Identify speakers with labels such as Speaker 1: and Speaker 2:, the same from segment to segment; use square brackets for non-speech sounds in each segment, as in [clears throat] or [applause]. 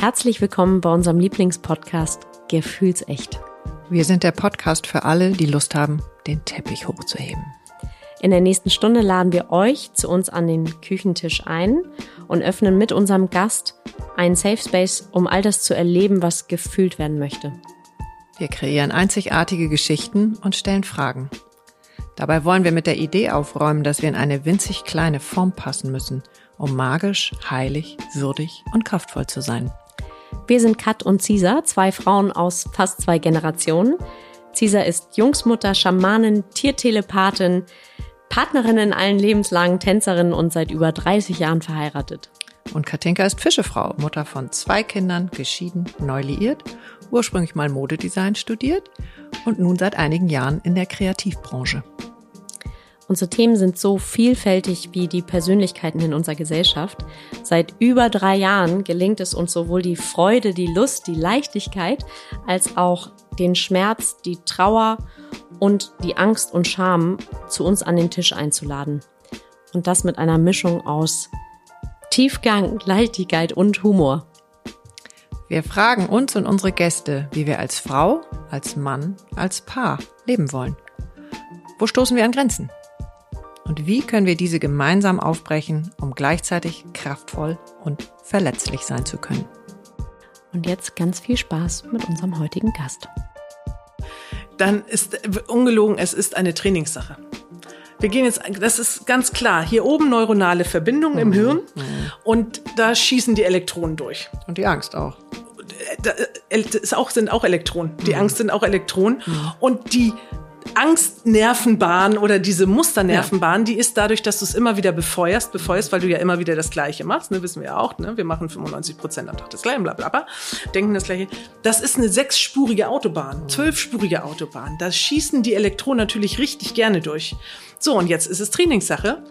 Speaker 1: Herzlich willkommen bei unserem Lieblingspodcast Gefühlsecht.
Speaker 2: Wir sind der Podcast für alle, die Lust haben, den Teppich hochzuheben.
Speaker 1: In der nächsten Stunde laden wir euch zu uns an den Küchentisch ein und öffnen mit unserem Gast einen Safe Space, um all das zu erleben, was gefühlt werden möchte.
Speaker 2: Wir kreieren einzigartige Geschichten und stellen Fragen. Dabei wollen wir mit der Idee aufräumen, dass wir in eine winzig kleine Form passen müssen, um magisch, heilig, würdig und kraftvoll zu sein.
Speaker 1: Wir sind Kat und Cisa, zwei Frauen aus fast zwei Generationen. Cisa ist Jungsmutter, Schamanin, Tiertelepathin, Partnerin in allen lebenslangen Tänzerin und seit über 30 Jahren verheiratet.
Speaker 2: Und Katinka ist Fischefrau, Mutter von zwei Kindern, geschieden, neu liiert, ursprünglich mal Modedesign studiert und nun seit einigen Jahren in der Kreativbranche.
Speaker 1: Unsere Themen sind so vielfältig wie die Persönlichkeiten in unserer Gesellschaft. Seit über drei Jahren gelingt es uns sowohl die Freude, die Lust, die Leichtigkeit, als auch den Schmerz, die Trauer und die Angst und Scham zu uns an den Tisch einzuladen. Und das mit einer Mischung aus Tiefgang, Leichtigkeit und Humor.
Speaker 2: Wir fragen uns und unsere Gäste, wie wir als Frau, als Mann, als Paar leben wollen. Wo stoßen wir an Grenzen? Und wie können wir diese gemeinsam aufbrechen, um gleichzeitig kraftvoll und verletzlich sein zu können?
Speaker 1: Und jetzt ganz viel Spaß mit unserem heutigen Gast.
Speaker 3: Dann ist ungelogen, es ist eine Trainingssache. Wir gehen jetzt, das ist ganz klar, hier oben neuronale Verbindungen mhm. im Hirn mhm. und da schießen die Elektronen durch.
Speaker 2: Und die Angst auch.
Speaker 3: Das ist auch, sind auch Elektronen. Die mhm. Angst sind auch Elektronen. Mhm. Und die Angstnervenbahn oder diese Musternervenbahn, ja. die ist dadurch, dass du es immer wieder befeuerst, befeuerst, weil du ja immer wieder das Gleiche machst, ne, wissen wir ja auch, ne, wir machen 95 Prozent am Tag das Gleiche, bla, bla, bla, denken das Gleiche. Das ist eine sechsspurige Autobahn, zwölfspurige Autobahn. Da schießen die Elektronen natürlich richtig gerne durch. So, und jetzt ist es Trainingssache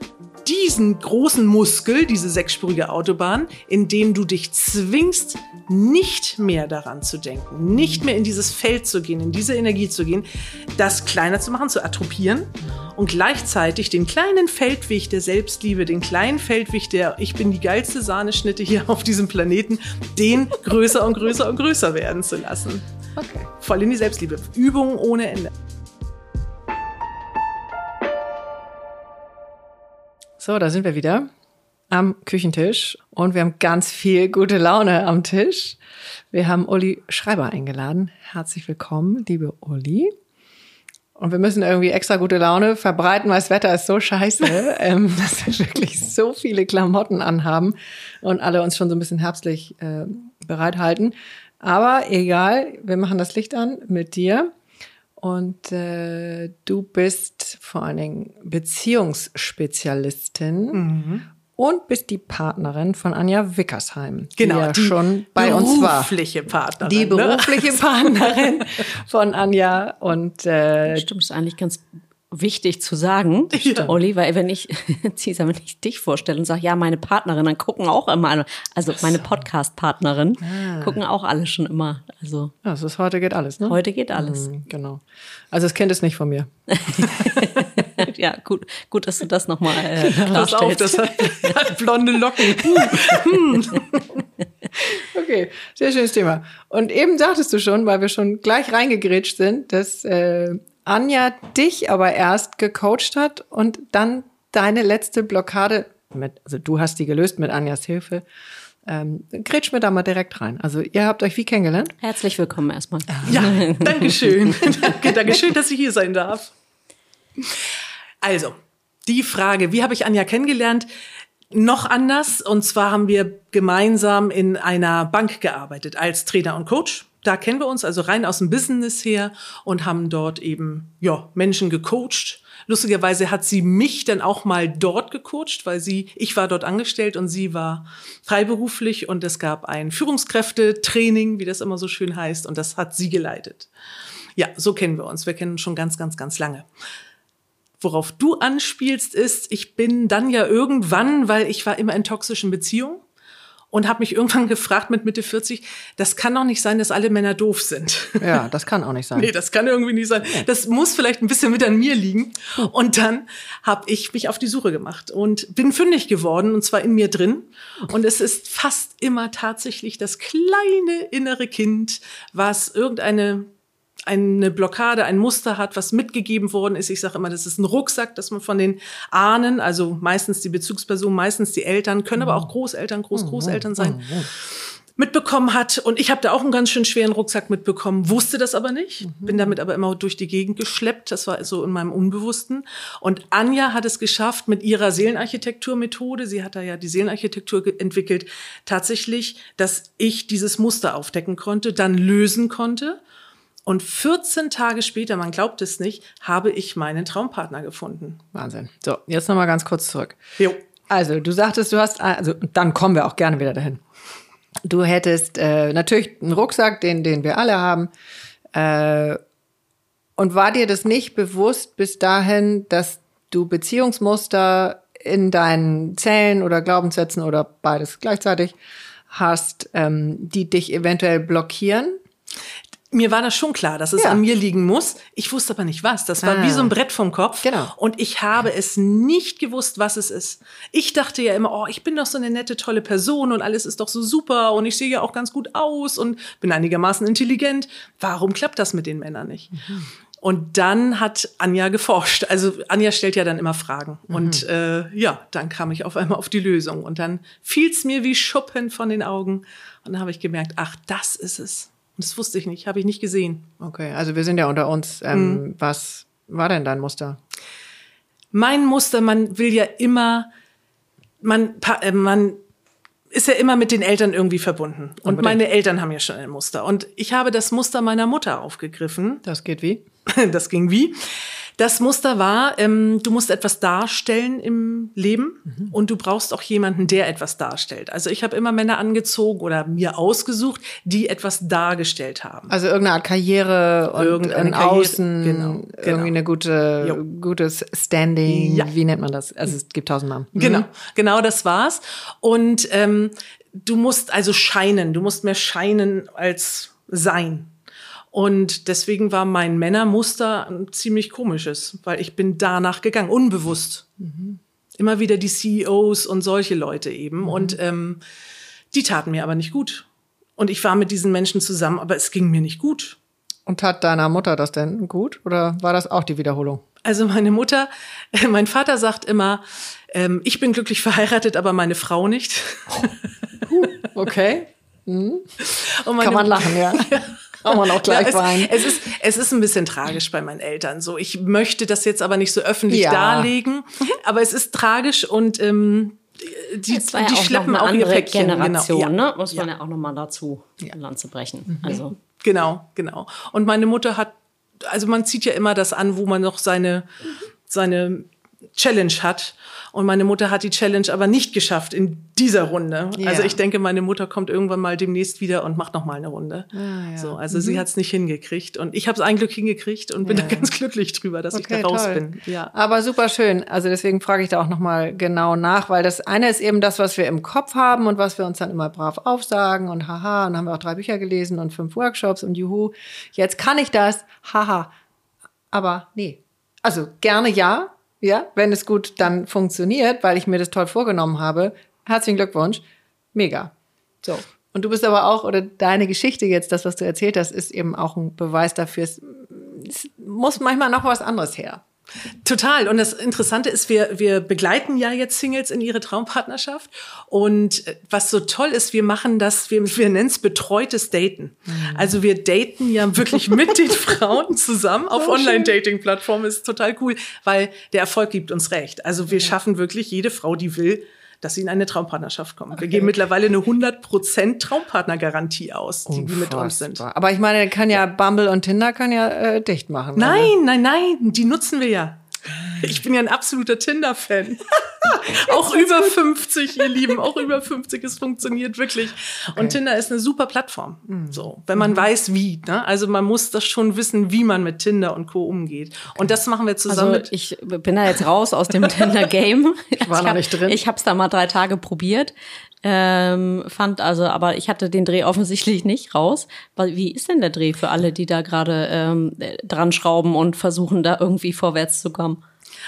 Speaker 3: diesen großen Muskel, diese sechsspurige Autobahn, in dem du dich zwingst, nicht mehr daran zu denken, nicht mehr in dieses Feld zu gehen, in diese Energie zu gehen, das kleiner zu machen, zu attropieren und gleichzeitig den kleinen Feldweg der Selbstliebe, den kleinen Feldweg der Ich bin die geilste Sahneschnitte hier auf diesem Planeten, den größer und größer und größer werden zu lassen. Okay. Voll in die Selbstliebe. Übungen ohne Ende.
Speaker 2: So, da sind wir wieder am Küchentisch und wir haben ganz viel gute Laune am Tisch. Wir haben Uli Schreiber eingeladen. Herzlich willkommen, liebe Uli. Und wir müssen irgendwie extra gute Laune verbreiten, weil das Wetter ist so scheiße, [laughs] ähm, dass wir wirklich so viele Klamotten anhaben und alle uns schon so ein bisschen herbstlich äh, bereithalten. Aber egal, wir machen das Licht an mit dir. Und äh, du bist vor allen Dingen Beziehungsspezialistin mhm. und bist die Partnerin von Anja Wickersheim,
Speaker 3: genau, die ja
Speaker 2: die schon bei uns war.
Speaker 3: Berufliche Partnerin.
Speaker 2: Die ne? berufliche ne? [laughs] Partnerin von Anja und
Speaker 1: äh, Stimmt, ist eigentlich ganz wichtig zu sagen, ja. [laughs] Olli, weil wenn ich, Cesar, wenn ich dich vorstelle und sage, ja, meine Partnerin, dann gucken auch immer, alle, also meine Podcast-Partnerin, ah. gucken auch alle schon immer. Also
Speaker 2: ja, das ist, heute geht alles, ne?
Speaker 1: Heute geht alles. Mhm,
Speaker 2: genau. Also das Kind ist nicht von mir. [laughs]
Speaker 1: ja, gut, gut, dass du das nochmal äh, [laughs] klarstellst.
Speaker 3: auf, das hat, hat blonde Locken.
Speaker 2: okay, sehr schönes Thema. Und eben sagtest du schon, weil wir schon gleich reingegrätscht sind, dass äh, Anja dich aber erst gecoacht hat und dann deine letzte Blockade mit, also du hast die gelöst mit Anjas Hilfe. Ähm, grätsch mir da mal direkt rein. Also ihr habt euch wie kennengelernt?
Speaker 1: Herzlich willkommen erstmal.
Speaker 3: Ja, [laughs] danke schön. [laughs] danke, danke schön, dass ich hier sein darf. Also, die Frage, wie habe ich Anja kennengelernt? Noch anders. Und zwar haben wir gemeinsam in einer Bank gearbeitet als Trainer und Coach da kennen wir uns also rein aus dem Business her und haben dort eben ja Menschen gecoacht. Lustigerweise hat sie mich dann auch mal dort gecoacht, weil sie, ich war dort angestellt und sie war freiberuflich und es gab ein Führungskräftetraining, wie das immer so schön heißt, und das hat sie geleitet. Ja, so kennen wir uns. Wir kennen uns schon ganz, ganz, ganz lange. Worauf du anspielst, ist, ich bin dann ja irgendwann, weil ich war immer in toxischen Beziehungen und habe mich irgendwann [laughs] gefragt mit Mitte 40, das kann doch nicht sein, dass alle Männer doof sind.
Speaker 2: Ja, [laughs] das kann auch nicht sein.
Speaker 3: nee, das kann irgendwie nicht sein. Das muss vielleicht ein bisschen mit an mir liegen. Und dann habe ich mich auf die Suche gemacht und bin fündig geworden und zwar in mir drin. Und es ist fast immer tatsächlich das kleine innere Kind, was irgendeine eine Blockade, ein Muster hat, was mitgegeben worden ist. Ich sage immer, das ist ein Rucksack, dass man von den Ahnen, also meistens die Bezugsperson, meistens die Eltern, können aber auch Großeltern, Großgroßeltern sein, mitbekommen hat. Und ich habe da auch einen ganz schön schweren Rucksack mitbekommen, wusste das aber nicht, bin damit aber immer durch die Gegend geschleppt. Das war so in meinem Unbewussten. Und Anja hat es geschafft mit ihrer Seelenarchitekturmethode, sie hat da ja die Seelenarchitektur entwickelt, tatsächlich, dass ich dieses Muster aufdecken konnte, dann lösen konnte und 14 Tage später, man glaubt es nicht, habe ich meinen Traumpartner gefunden.
Speaker 2: Wahnsinn. So, jetzt nochmal ganz kurz zurück.
Speaker 3: Jo.
Speaker 2: Also, du sagtest, du hast, also dann kommen wir auch gerne wieder dahin. Du hättest äh, natürlich einen Rucksack, den, den wir alle haben. Äh, und war dir das nicht bewusst bis dahin, dass du Beziehungsmuster in deinen Zellen oder Glaubenssätzen oder beides gleichzeitig hast, ähm, die dich eventuell blockieren?
Speaker 3: Mir war das schon klar, dass es
Speaker 2: Ja.
Speaker 3: an mir liegen muss. Ich wusste aber nicht was. Das war
Speaker 2: Ah.
Speaker 3: wie so ein Brett vom Kopf.
Speaker 2: Genau.
Speaker 3: Und ich habe es nicht gewusst, was es ist. Ich dachte ja immer, oh, ich bin doch so eine nette, tolle Person und alles ist doch so super und ich sehe ja auch ganz gut aus und bin einigermaßen intelligent. Warum klappt das mit den Männern nicht? Und dann hat Anja geforscht. Also Anja stellt ja dann immer Fragen. Und äh, ja, dann kam ich auf einmal auf die Lösung. Und dann fiel es mir wie Schuppen von den Augen. Und dann habe ich gemerkt, ach, das ist es. Das wusste ich nicht, habe ich nicht gesehen.
Speaker 2: Okay, also wir sind ja unter uns. Ähm, Was war denn dein Muster?
Speaker 3: Mein Muster, man will ja immer, man, äh, man ist ja immer mit den Eltern irgendwie verbunden. Und
Speaker 2: Unbedingt.
Speaker 3: meine Eltern haben ja schon ein Muster. Und ich habe das Muster meiner Mutter aufgegriffen.
Speaker 2: Das geht wie? [laughs]
Speaker 3: Das ging wie? Das Muster war, ähm, du musst etwas darstellen im Leben und du brauchst auch jemanden, der etwas darstellt. Also ich habe immer Männer angezogen oder mir ausgesucht, die etwas dargestellt haben.
Speaker 2: Also irgendeine Art Karriere und
Speaker 3: Irgendeine
Speaker 2: ein
Speaker 3: Karriere,
Speaker 2: Außen,
Speaker 3: genau, genau.
Speaker 2: irgendwie eine gute,
Speaker 3: Jo.
Speaker 2: gutes Standing.
Speaker 3: Ja.
Speaker 2: Wie nennt man das? Also es gibt tausend Namen.
Speaker 3: Genau, genau das war's. Und ähm, du musst also scheinen, du musst mehr scheinen als sein. Und deswegen war mein Männermuster ein ziemlich komisches, weil ich bin danach gegangen, unbewusst. Immer wieder die CEOs und solche Leute eben. Und ähm, die taten mir aber nicht gut. Und ich war mit diesen Menschen zusammen, aber es ging mir nicht gut.
Speaker 2: Und tat deiner Mutter das denn gut? Oder war das auch die Wiederholung?
Speaker 3: Also meine Mutter, [laughs] mein Vater sagt immer, ähm, ich bin glücklich verheiratet, aber meine Frau nicht.
Speaker 2: Okay. [laughs]
Speaker 3: Und meine
Speaker 2: Kann man lachen, ja. [laughs] Kann man auch [laughs] gleich
Speaker 3: ja, es, es, ist, es ist ein bisschen tragisch bei meinen Eltern. So, ich möchte das jetzt aber nicht so öffentlich
Speaker 2: Ja.
Speaker 3: darlegen, aber es ist tragisch und ähm, die,
Speaker 1: ja
Speaker 3: die
Speaker 1: auch
Speaker 3: schleppen
Speaker 1: noch
Speaker 3: auch
Speaker 1: eine
Speaker 3: ihr
Speaker 1: andere
Speaker 3: Päckchen.
Speaker 1: Generation,
Speaker 3: genau. Ja.
Speaker 1: ne? Muss man ja, auch noch mal dazu ein Land zu brechen. Also
Speaker 3: Genau, genau. Und meine Mutter hat, also man zieht ja immer das an, wo man noch seine, seine Challenge hat. Und meine Mutter hat die Challenge aber nicht geschafft in dieser Runde.
Speaker 2: Ja.
Speaker 3: Also ich denke, meine Mutter kommt irgendwann mal demnächst wieder und macht noch mal eine Runde.
Speaker 2: Ah, ja.
Speaker 3: So, also sie hat es nicht hingekriegt und ich habe es ein Glück hingekriegt und bin
Speaker 2: Ja.
Speaker 3: da ganz glücklich drüber, dass ich da raus bin. Ja.
Speaker 2: Aber super schön. Also deswegen frage ich da auch nochmal genau nach, weil das eine ist eben das, was wir im Kopf haben und was wir uns dann immer brav aufsagen und haha, und dann haben wir auch drei Bücher gelesen und fünf Workshops und juhu, jetzt kann ich das, haha. Aber nee. Also gerne ja, ja, wenn es gut dann funktioniert, weil ich mir das toll vorgenommen habe. Herzlichen Glückwunsch. Mega. So. Und du bist aber auch, oder deine Geschichte jetzt, das, was du erzählt hast, ist eben auch ein Beweis dafür. Es, muss manchmal noch was anderes her.
Speaker 3: Total. Und das Interessante ist, wir, wir begleiten ja jetzt Singles in ihre Traumpartnerschaft. Und äh, was so toll ist, wir machen das, wir, wir nennen es betreutes Daten. Also wir daten ja wirklich [laughs] mit den Frauen zusammen auf Online-Dating-Plattformen. Ist total cool, weil der Erfolg gibt uns recht. Also wir schaffen wirklich jede Frau, die will, dass sie in eine Traumpartnerschaft kommt. Wir geben mittlerweile eine 100% Traumpartnergarantie aus, die, die mit uns sind.
Speaker 2: Aber ich meine, kann ja Bumble und Tinder kann ja äh, dicht machen. Also,
Speaker 3: Nein, nein, nein, die nutzen wir ja. Ich bin ja ein absoluter Tinder-Fan. [laughs] auch über 50, ihr Lieben, auch [laughs] über 50, es funktioniert wirklich. Okay. Und Tinder ist eine super Plattform. Mhm. So, wenn man mhm. weiß, wie. Ne? Also man muss das schon wissen, wie man mit Tinder und Co. umgeht. Okay. Und das machen wir zusammen.
Speaker 1: Also ich bin da jetzt raus aus dem Tinder-Game. [laughs]
Speaker 2: Ich war noch nicht drin.
Speaker 1: Ich habe es da mal drei Tage probiert. Ähm, fand also, aber ich hatte den Dreh offensichtlich nicht raus. Wie ist denn der Dreh für alle, die da gerade ähm, dran schrauben und versuchen, da irgendwie vorwärts zu kommen?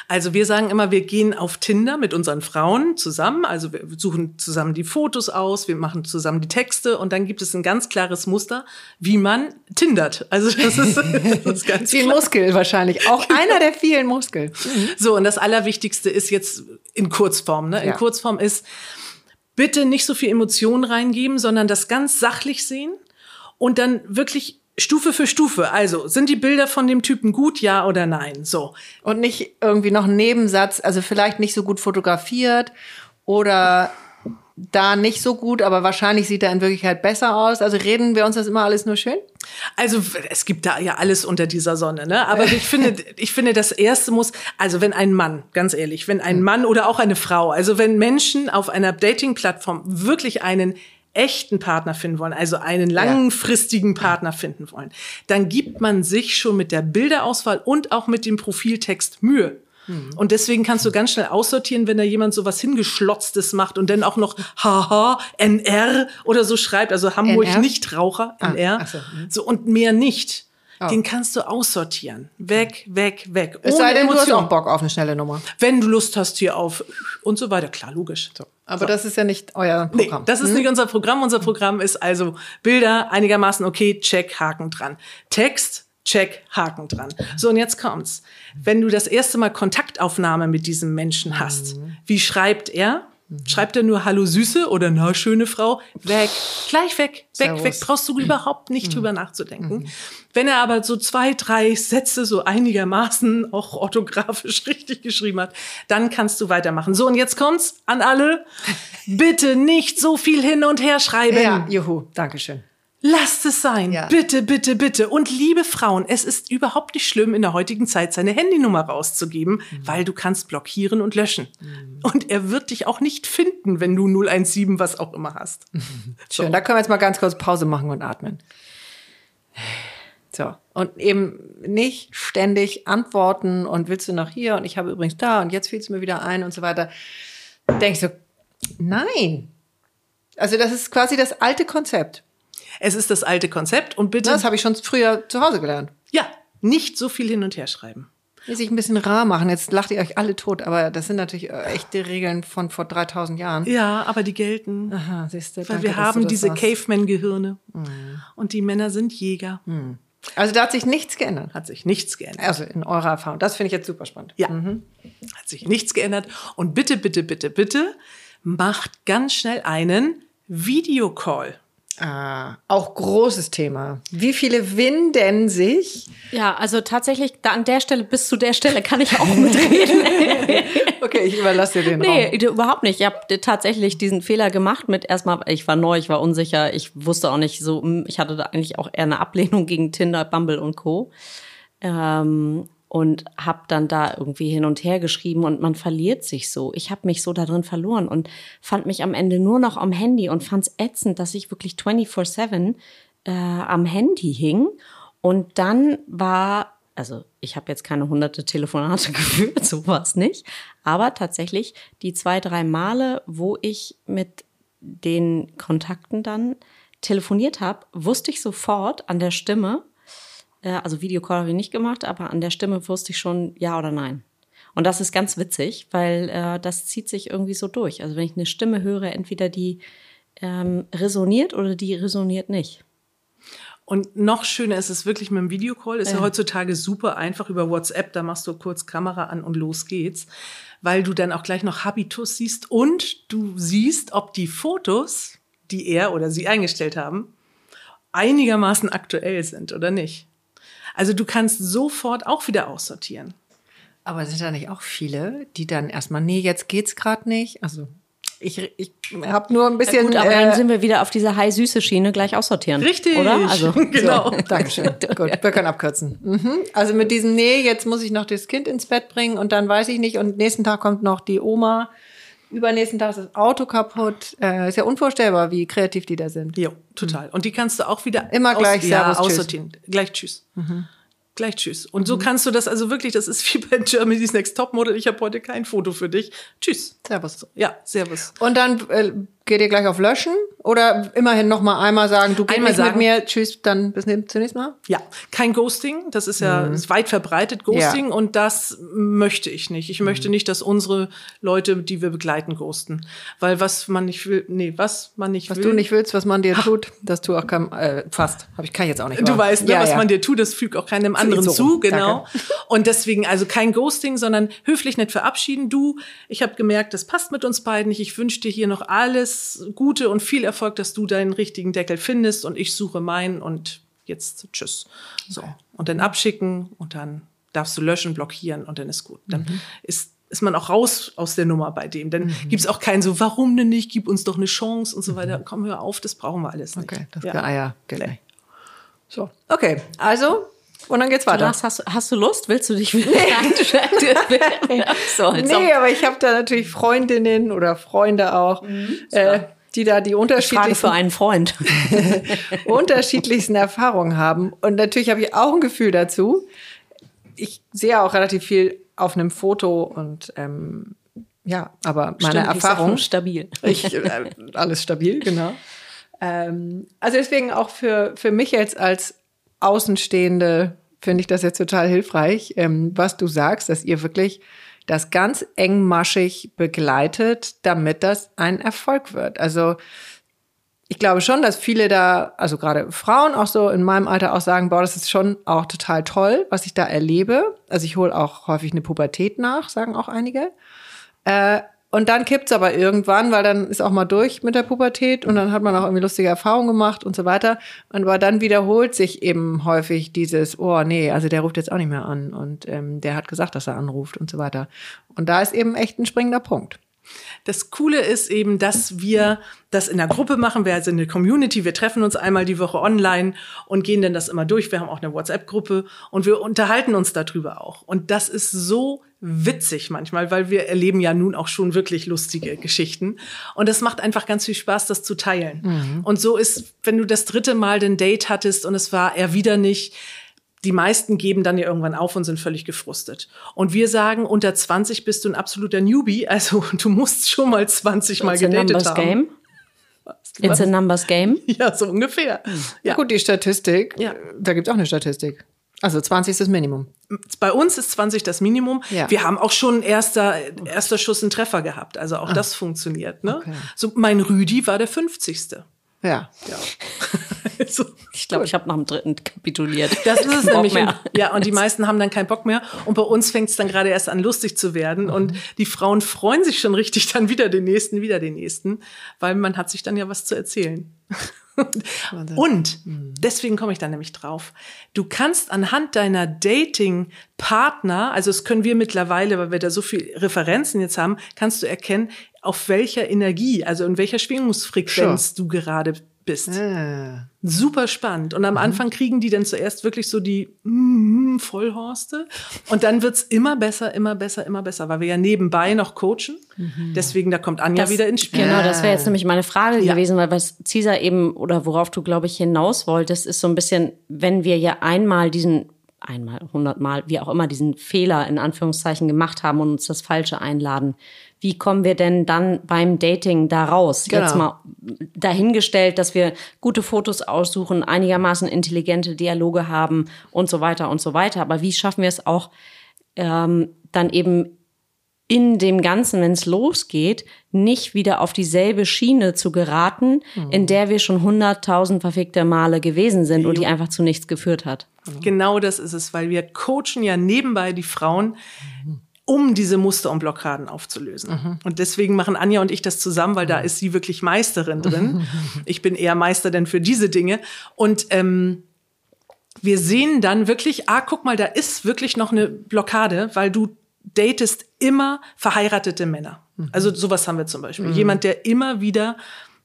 Speaker 3: Also wir sagen immer, wir gehen auf Tinder mit unseren Frauen zusammen. Also wir suchen zusammen die Fotos aus, wir machen zusammen die Texte und dann gibt es ein ganz klares Muster, wie man tindert. Also das ist, das
Speaker 2: ist ganz viel Muskel wahrscheinlich. Auch genau. einer der vielen Muskeln.
Speaker 3: Mhm. So und das Allerwichtigste ist jetzt in Kurzform. Ne? In ja. Kurzform ist bitte nicht so viel Emotionen reingeben, sondern das ganz sachlich sehen und dann wirklich Stufe für Stufe. Also, sind die Bilder von dem Typen gut, ja oder nein? So.
Speaker 2: Und nicht irgendwie noch ein Nebensatz, also vielleicht nicht so gut fotografiert oder da nicht so gut, aber wahrscheinlich sieht er in Wirklichkeit besser aus. Also reden wir uns das immer alles nur schön?
Speaker 3: Also es gibt da ja alles unter dieser Sonne, ne? Aber ich finde, [laughs] ich finde, das erste muss, also wenn ein Mann, ganz ehrlich, wenn ein Mann oder auch eine Frau, also wenn Menschen auf einer Dating-Plattform wirklich einen echten Partner finden wollen, also einen langfristigen Partner finden wollen, dann gibt man sich schon mit der Bilderauswahl und auch mit dem Profiltext Mühe. Mhm. Und deswegen kannst du ganz schnell aussortieren, wenn da jemand so was hingeschlotztes macht und dann auch noch haha, NR oder so schreibt, also Hamburg NR? Nichtraucher, ah, NR, so. Mhm. so und mehr nicht. Oh. Den kannst du aussortieren. Weg, weg, weg.
Speaker 2: Es sei denn, Emotion. du hast auch Bock auf eine schnelle Nummer.
Speaker 3: Wenn du Lust hast hier auf und so weiter. Klar, logisch. So.
Speaker 2: Aber so. das ist ja nicht euer Programm.
Speaker 3: Nee, das ist hm? nicht unser Programm. Unser Programm ist also Bilder einigermaßen okay, check, Haken dran. Text, check, Haken dran. So, und jetzt kommt's. Wenn du das erste Mal Kontaktaufnahme mit diesem Menschen hast, mhm. wie schreibt er? Schreibt er nur Hallo Süße oder Na schöne Frau? Weg, gleich weg, weg, Servus. weg. Brauchst du überhaupt nicht mhm. drüber nachzudenken. Mhm. Wenn er aber so zwei, drei Sätze so einigermaßen [laughs] auch orthografisch richtig geschrieben hat, dann kannst du weitermachen. So, und jetzt kommt's an alle. Bitte nicht so viel hin und her schreiben.
Speaker 2: Ja, juhu, Dankeschön.
Speaker 3: Lasst es sein. Ja. Bitte, bitte, bitte. Und liebe Frauen, es ist überhaupt nicht schlimm, in der heutigen Zeit seine Handynummer rauszugeben, mhm. weil du kannst blockieren und löschen. Mhm. Und er wird dich auch nicht finden, wenn du 017 was auch immer hast. [laughs]
Speaker 2: Schön, so. da können wir jetzt mal ganz kurz Pause machen und atmen. So. Und eben nicht ständig antworten und willst du noch hier und ich habe übrigens da und jetzt fiel es mir wieder ein und so weiter. Denkst du, nein. Also das ist quasi das alte Konzept.
Speaker 3: Es ist das alte Konzept und bitte.
Speaker 2: Das habe ich schon früher zu Hause gelernt.
Speaker 3: Ja, nicht so viel hin und her schreiben.
Speaker 2: Will sich ein bisschen rar machen. Jetzt lacht ihr euch alle tot, aber das sind natürlich äh, echte Regeln von vor 3000 Jahren.
Speaker 3: Ja, aber die gelten.
Speaker 2: Aha, siehst du.
Speaker 3: Weil danke, wir haben diese Caveman-Gehirne. Mhm. Und die Männer sind Jäger.
Speaker 2: Mhm. Also da hat sich nichts geändert.
Speaker 3: Hat sich nichts geändert.
Speaker 2: Also in eurer Erfahrung. Das finde ich jetzt super spannend.
Speaker 3: Ja. Mhm. Hat sich nichts geändert. Und bitte, bitte, bitte, bitte, macht ganz schnell einen Videocall.
Speaker 2: Ah, auch großes Thema. Wie viele winden sich?
Speaker 1: Ja, also tatsächlich, da an der Stelle, bis zu der Stelle kann ich auch mitreden. [laughs]
Speaker 2: okay, ich überlasse dir den
Speaker 1: nee, Raum. Nee, überhaupt nicht. Ich habe tatsächlich diesen Fehler gemacht mit erstmal, ich war neu, ich war unsicher, ich wusste auch nicht so, hm, ich hatte da eigentlich auch eher eine Ablehnung gegen Tinder, Bumble und Co. Ähm, und habe dann da irgendwie hin und her geschrieben und man verliert sich so. Ich habe mich so da drin verloren und fand mich am Ende nur noch am Handy und fand es ätzend, dass ich wirklich 24/7 äh, am Handy hing. Und dann war, also ich habe jetzt keine hunderte Telefonate [laughs] geführt, sowas nicht, aber tatsächlich die zwei, drei Male, wo ich mit den Kontakten dann telefoniert habe, wusste ich sofort an der Stimme, also Videocall habe ich nicht gemacht, aber an der Stimme wusste ich schon ja oder nein. Und das ist ganz witzig, weil äh, das zieht sich irgendwie so durch. Also wenn ich eine Stimme höre, entweder die ähm, resoniert oder die resoniert nicht.
Speaker 3: Und noch schöner ist es wirklich mit dem Videocall. Ist ja. ja heutzutage super einfach über WhatsApp. Da machst du kurz Kamera an und los geht's. Weil du dann auch gleich noch Habitus siehst und du siehst, ob die Fotos, die er oder sie eingestellt haben, einigermaßen aktuell sind oder nicht. Also du kannst sofort auch wieder aussortieren.
Speaker 2: Aber sind da nicht auch viele, die dann erstmal, nee, jetzt geht's gerade nicht? Also Ich, ich habe nur ein bisschen.
Speaker 1: Gut, aber
Speaker 2: äh,
Speaker 1: dann sind wir wieder auf dieser high-süße Schiene gleich aussortieren.
Speaker 3: Richtig.
Speaker 1: Oder? [laughs] Also,
Speaker 3: genau. [laughs]
Speaker 2: Dankeschön. [laughs] Gut, wir können abkürzen. Mhm. Also mit diesem, nee, jetzt muss ich noch das Kind ins Bett bringen und dann weiß ich nicht und nächsten Tag kommt noch die Oma. Übernächsten Tag ist das Auto kaputt. Äh, ist ja unvorstellbar, wie kreativ die da sind.
Speaker 3: Jo, total. Und die kannst du auch wieder
Speaker 2: Immer gleich
Speaker 3: ja,
Speaker 2: Servus, tschüss.
Speaker 3: aussortieren. Gleich tschüss. Gleich tschüss. Und so kannst du das also wirklich, das ist wie bei Germany's Next Topmodel. Ich habe heute kein Foto für dich. Tschüss.
Speaker 2: Servus.
Speaker 3: Ja, Servus.
Speaker 2: Und dann äh, geht ihr gleich auf Löschen oder immerhin noch mal einmal sagen, du gehst nicht mit mir, tschüss, dann bis zunächst mal.
Speaker 3: Ja, kein Ghosting. Das ist ja ist weit verbreitet, Ghosting.
Speaker 2: Ja.
Speaker 3: Und das möchte ich nicht. Ich möchte nicht, dass unsere Leute, die wir begleiten, ghosten. Weil was man nicht will, nee, was man nicht
Speaker 2: Was
Speaker 3: will.
Speaker 2: du nicht willst, was man dir tut, das tu auch kein, äh, fast. Hab ich kann ich jetzt auch nicht.
Speaker 3: Du
Speaker 2: aber-
Speaker 3: weißt, ne,
Speaker 2: ja,
Speaker 3: was
Speaker 2: ja.
Speaker 3: man dir tut, das fügt auch keinem anderen
Speaker 2: so
Speaker 3: zu, genau.
Speaker 2: Danke.
Speaker 3: Und deswegen also kein Ghosting, sondern höflich nett verabschieden. Du, ich habe gemerkt, das passt mit uns beiden nicht. Ich wünsche dir hier noch alles Gute und viel Erfolg, dass du deinen richtigen Deckel findest und ich suche meinen und jetzt tschüss. So und dann abschicken und dann darfst du löschen, blockieren und dann ist gut. Dann
Speaker 2: Mhm.
Speaker 3: ist ist man auch raus aus der Nummer bei dem. Dann gibt's auch keinen so, warum denn nicht, gib uns doch eine Chance und so weiter. Komm, hör auf, das brauchen wir alles nicht.
Speaker 2: Mhm. Okay, das
Speaker 3: Ja.
Speaker 2: Geht
Speaker 3: Nee.
Speaker 2: nicht. So, okay, also und dann geht's weiter.
Speaker 1: Hast, du- hast du Lust? Willst du dich [laughs] wieder so, als ob-
Speaker 2: Nee, aber ich habe da natürlich Freundinnen oder Freunde auch, äh, die da die unterschiedlichsten,
Speaker 1: für einen Freund. [laughs]
Speaker 2: unterschiedlichsten Erfahrungen haben. Und natürlich habe ich auch ein Gefühl dazu. Ich sehe auch relativ viel auf einem Foto und ähm, ja, aber meine
Speaker 1: Stimmt,
Speaker 2: Erfahrung.
Speaker 1: stabil.
Speaker 2: Ich, äh, alles stabil, genau. Ähm, also deswegen auch für, für mich jetzt als Außenstehende finde ich das jetzt total hilfreich, ähm, was du sagst, dass ihr wirklich das ganz engmaschig begleitet, damit das ein Erfolg wird. Also ich glaube schon, dass viele da, also gerade Frauen auch so in meinem Alter auch sagen, boah, das ist schon auch total toll, was ich da erlebe. Also ich hole auch häufig eine Pubertät nach, sagen auch einige. Äh, und dann kippt's aber irgendwann, weil dann ist auch mal durch mit der Pubertät und dann hat man auch irgendwie lustige Erfahrungen gemacht und so weiter. Und aber dann wiederholt sich eben häufig dieses, oh nee, also der ruft jetzt auch nicht mehr an und ähm, der hat gesagt, dass er anruft und so weiter. Und da ist eben echt ein springender Punkt.
Speaker 3: Das Coole ist eben, dass wir das in der Gruppe machen. Wir sind eine Community. Wir treffen uns einmal die Woche online und gehen dann das immer durch. Wir haben auch eine WhatsApp-Gruppe und wir unterhalten uns darüber auch. Und das ist so witzig manchmal, weil wir erleben ja nun auch schon wirklich lustige Geschichten. Und es macht einfach ganz viel Spaß, das zu teilen. Und so ist, wenn du das dritte Mal den Date hattest und es war er wieder nicht, die meisten geben dann ja irgendwann auf und sind völlig gefrustet. Und wir sagen, unter 20 bist du ein absoluter Newbie, [laughs] also du musst schon mal 20 Mal
Speaker 1: It's a
Speaker 3: gedatet
Speaker 1: numbers
Speaker 3: haben.
Speaker 1: game. It's a numbers game. [laughs]
Speaker 3: Ja, so ungefähr. Ja.
Speaker 2: Gut, die Statistik,
Speaker 3: Ja.
Speaker 2: da gibt's auch eine Statistik. Also 20 ist das Minimum.
Speaker 3: Bei uns ist 20 das Minimum.
Speaker 2: Ja.
Speaker 3: Wir haben auch schon erster, erster Schuss einen Treffer gehabt. Also auch das funktioniert. Ne?
Speaker 2: Ah. Okay.
Speaker 3: So, mein Rüdi war der 50.
Speaker 2: Ja.
Speaker 3: Ja. [laughs] also,
Speaker 1: Ich glaube, ich habe nach dem dritten kapituliert.
Speaker 3: Das ist es [laughs] nämlich.
Speaker 1: mehr.
Speaker 3: Und, ja, und die meisten haben dann keinen Bock mehr. Und bei uns fängt es dann gerade erst an, lustig zu werden. Und die Frauen freuen sich schon richtig dann wieder den nächsten, wieder den nächsten, weil man hat sich dann ja was zu erzählen. Und deswegen komme ich da nämlich drauf. Du kannst anhand deiner Dating-Partner, also das können wir mittlerweile, weil wir da so viel Referenzen jetzt haben, kannst du erkennen, auf welcher Energie, also in welcher Schwingungsfrequenz du gerade bist.
Speaker 2: Ah.
Speaker 3: Super spannend. Und am Anfang kriegen die dann zuerst wirklich so die mm, Vollhorste. Und dann wird's immer besser, immer besser, immer besser, weil wir ja nebenbei noch coachen. Deswegen, da kommt Anja wieder ins Spiel.
Speaker 1: Genau, das wäre jetzt nämlich meine Frage
Speaker 3: Ja.
Speaker 1: gewesen, weil was Cesar eben oder worauf du, glaube ich, hinaus wolltest, ist so ein bisschen, wenn wir ja einmal diesen, einmal, hundertmal, wie auch immer, diesen Fehler in Anführungszeichen gemacht haben und uns das Falsche einladen, wie kommen wir denn dann beim Dating da raus?
Speaker 2: Genau.
Speaker 1: Jetzt mal dahingestellt, dass wir gute Fotos aussuchen, einigermaßen intelligente Dialoge haben und so weiter und so weiter. Aber wie schaffen wir es auch, ähm, dann eben in dem Ganzen, wenn es losgeht, nicht wieder auf dieselbe Schiene zu geraten, in der wir schon hunderttausend verfickte Male gewesen sind und die einfach zu nichts geführt hat.
Speaker 3: Genau das ist es, weil wir coachen ja nebenbei die Frauen, um diese Muster und Blockaden aufzulösen. Und deswegen machen Anja und ich das zusammen, weil da ist sie wirklich Meisterin [laughs] drin. Ich bin eher Meister denn für diese Dinge. Und ähm, wir sehen dann wirklich, ah, guck mal, da ist wirklich noch eine Blockade, weil du datest immer verheiratete Männer. Also sowas haben wir zum Beispiel. Jemand, der immer wieder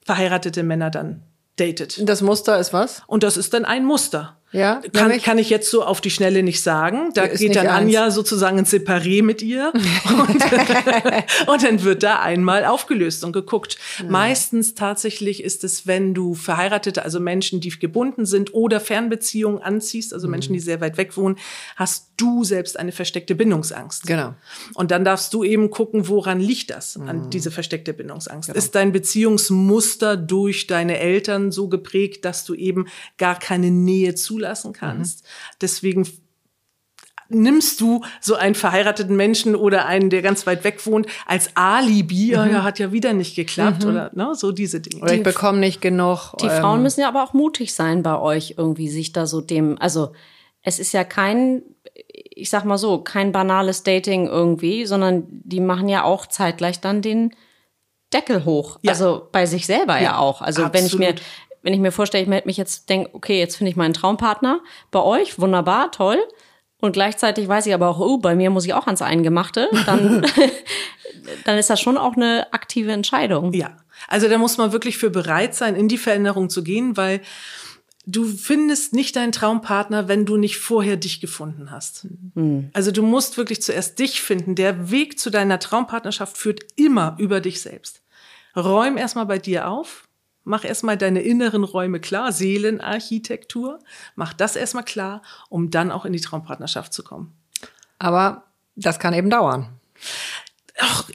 Speaker 3: verheiratete Männer dann datet.
Speaker 2: Das Muster ist was?
Speaker 3: Und das ist dann ein Muster.
Speaker 2: Ja,
Speaker 3: Kann,
Speaker 2: nämlich?
Speaker 3: kann ich jetzt so auf die Schnelle nicht sagen. Da
Speaker 2: Ist
Speaker 3: geht dann
Speaker 2: eins.
Speaker 3: Anja sozusagen ins Separé mit ihr [laughs] und, [laughs] und dann wird da einmal aufgelöst und geguckt. Meistens tatsächlich ist es, wenn du Verheiratete, also Menschen, die gebunden sind oder Fernbeziehungen anziehst, also Menschen, die sehr weit weg wohnen, hast du selbst eine versteckte Bindungsangst.
Speaker 2: Genau.
Speaker 3: Und dann darfst du eben gucken, woran liegt das, an diese versteckte Bindungsangst. Ist dein Beziehungsmuster durch deine Eltern so geprägt, dass du eben gar keine Nähe zulassen kannst? Deswegen f- nimmst du so einen verheirateten Menschen oder einen, der ganz weit weg wohnt, als Alibi, ja, ja, hat ja wieder nicht geklappt oder ne, so diese Dinge.
Speaker 2: Oder ich bekomme nicht genug.
Speaker 1: Die
Speaker 2: ähm,
Speaker 1: Frauen müssen ja aber auch mutig sein bei euch irgendwie, sich da so dem, also es ist ja kein, ich sag mal so, kein banales Dating irgendwie, sondern die machen ja auch zeitgleich dann den Deckel hoch.
Speaker 3: Ja.
Speaker 1: Also bei sich selber ja,
Speaker 3: Ja,
Speaker 1: auch. Also wenn ich mir,
Speaker 3: absolut.
Speaker 1: wenn ich mir vorstelle, ich melde mich jetzt, denke, okay, jetzt finde ich meinen Traumpartner bei euch, wunderbar, toll. Und gleichzeitig weiß ich aber auch, oh, bei mir muss ich auch ans Eingemachte, dann, [laughs] dann ist das schon auch eine aktive Entscheidung.
Speaker 3: Ja, also da muss man wirklich für bereit sein, in die Veränderung zu gehen, weil du findest nicht deinen Traumpartner, wenn du nicht vorher dich gefunden hast. Also du musst wirklich zuerst dich finden. Der Weg zu deiner Traumpartnerschaft führt immer über dich selbst. Räum erstmal bei dir auf. Mach erstmal deine inneren Räume klar, Seelenarchitektur. Mach das erstmal klar, um dann auch in die Traumpartnerschaft zu kommen.
Speaker 2: Aber das kann eben dauern.
Speaker 3: Ach,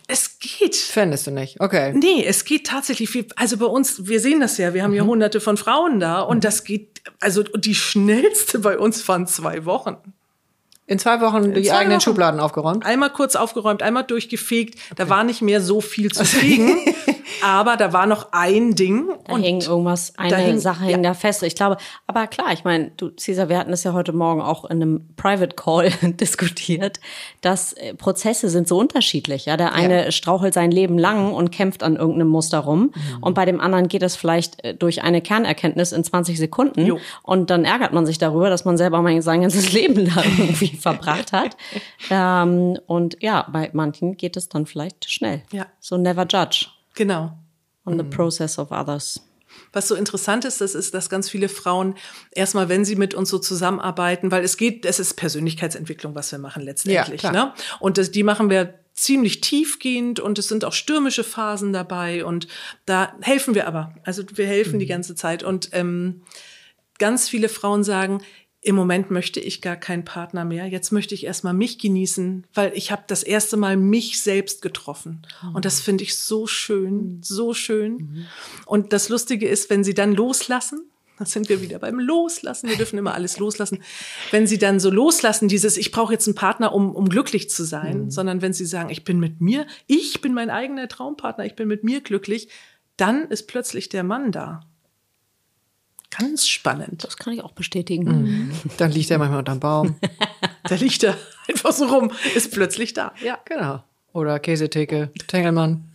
Speaker 2: Findest du nicht? Okay.
Speaker 3: Nee, es geht tatsächlich viel. Also bei uns, wir sehen das ja, wir haben ja hunderte von Frauen da und das geht, also die schnellste bei uns waren zwei Wochen.
Speaker 2: In zwei Wochen die
Speaker 3: zwei
Speaker 2: eigenen
Speaker 3: Wochen.
Speaker 2: Schubladen aufgeräumt.
Speaker 3: Einmal kurz aufgeräumt, einmal durchgefegt. Da war nicht mehr so viel zu fegen, [laughs] aber da war noch ein Ding.
Speaker 1: Da hing irgendwas, eine
Speaker 3: da hing-
Speaker 1: Sache
Speaker 3: ja.
Speaker 1: hing da fest. Ich glaube, aber klar, ich meine, du, Cesar, wir hatten das ja heute Morgen auch in einem Private Call [laughs] diskutiert, dass äh, Prozesse sind so unterschiedlich. Ja, der eine strauchelt sein Leben lang und kämpft an irgendeinem Muster rum
Speaker 3: Mhm.
Speaker 1: und bei dem anderen geht es vielleicht äh, durch eine Kernerkenntnis in 20 Sekunden
Speaker 3: Jo.
Speaker 1: und dann ärgert man sich darüber, dass man selber mal sein ganzes [laughs] Leben lang [laughs] irgendwie verbracht hat. Ähm, und ja, bei manchen geht es dann vielleicht schnell.
Speaker 3: Ja.
Speaker 1: So never judge
Speaker 3: Genau.
Speaker 1: on the process of others.
Speaker 3: Was so interessant ist, das ist, dass ganz viele Frauen erstmal, wenn sie mit uns so zusammenarbeiten, weil es geht, es ist Persönlichkeitsentwicklung, was wir machen letztendlich.
Speaker 2: Ja,
Speaker 3: ne? Und das, die machen wir ziemlich tiefgehend und es sind auch stürmische Phasen dabei und da helfen wir aber. Also wir helfen die ganze Zeit und ähm, ganz viele Frauen sagen, im Moment möchte ich gar keinen Partner mehr. Jetzt möchte ich erstmal mich genießen, weil ich habe das erste Mal mich selbst getroffen. Und das finde ich so schön, so schön. Und das Lustige ist, wenn sie dann loslassen, da sind wir wieder beim Loslassen. Wir dürfen immer alles loslassen. Wenn sie dann so loslassen, dieses, ich brauche jetzt einen Partner, um, um glücklich zu sein, sondern wenn sie sagen, ich bin mit mir, ich bin mein eigener Traumpartner, ich bin mit mir glücklich, dann ist plötzlich der Mann da. Ganz spannend.
Speaker 1: Das kann ich auch bestätigen.
Speaker 2: Dann liegt er manchmal unterm Baum. [laughs]
Speaker 3: Da liegt [laughs] er einfach so rum, ist plötzlich da. Ja.
Speaker 2: genau. Oder Käsetheke, Tengelmann.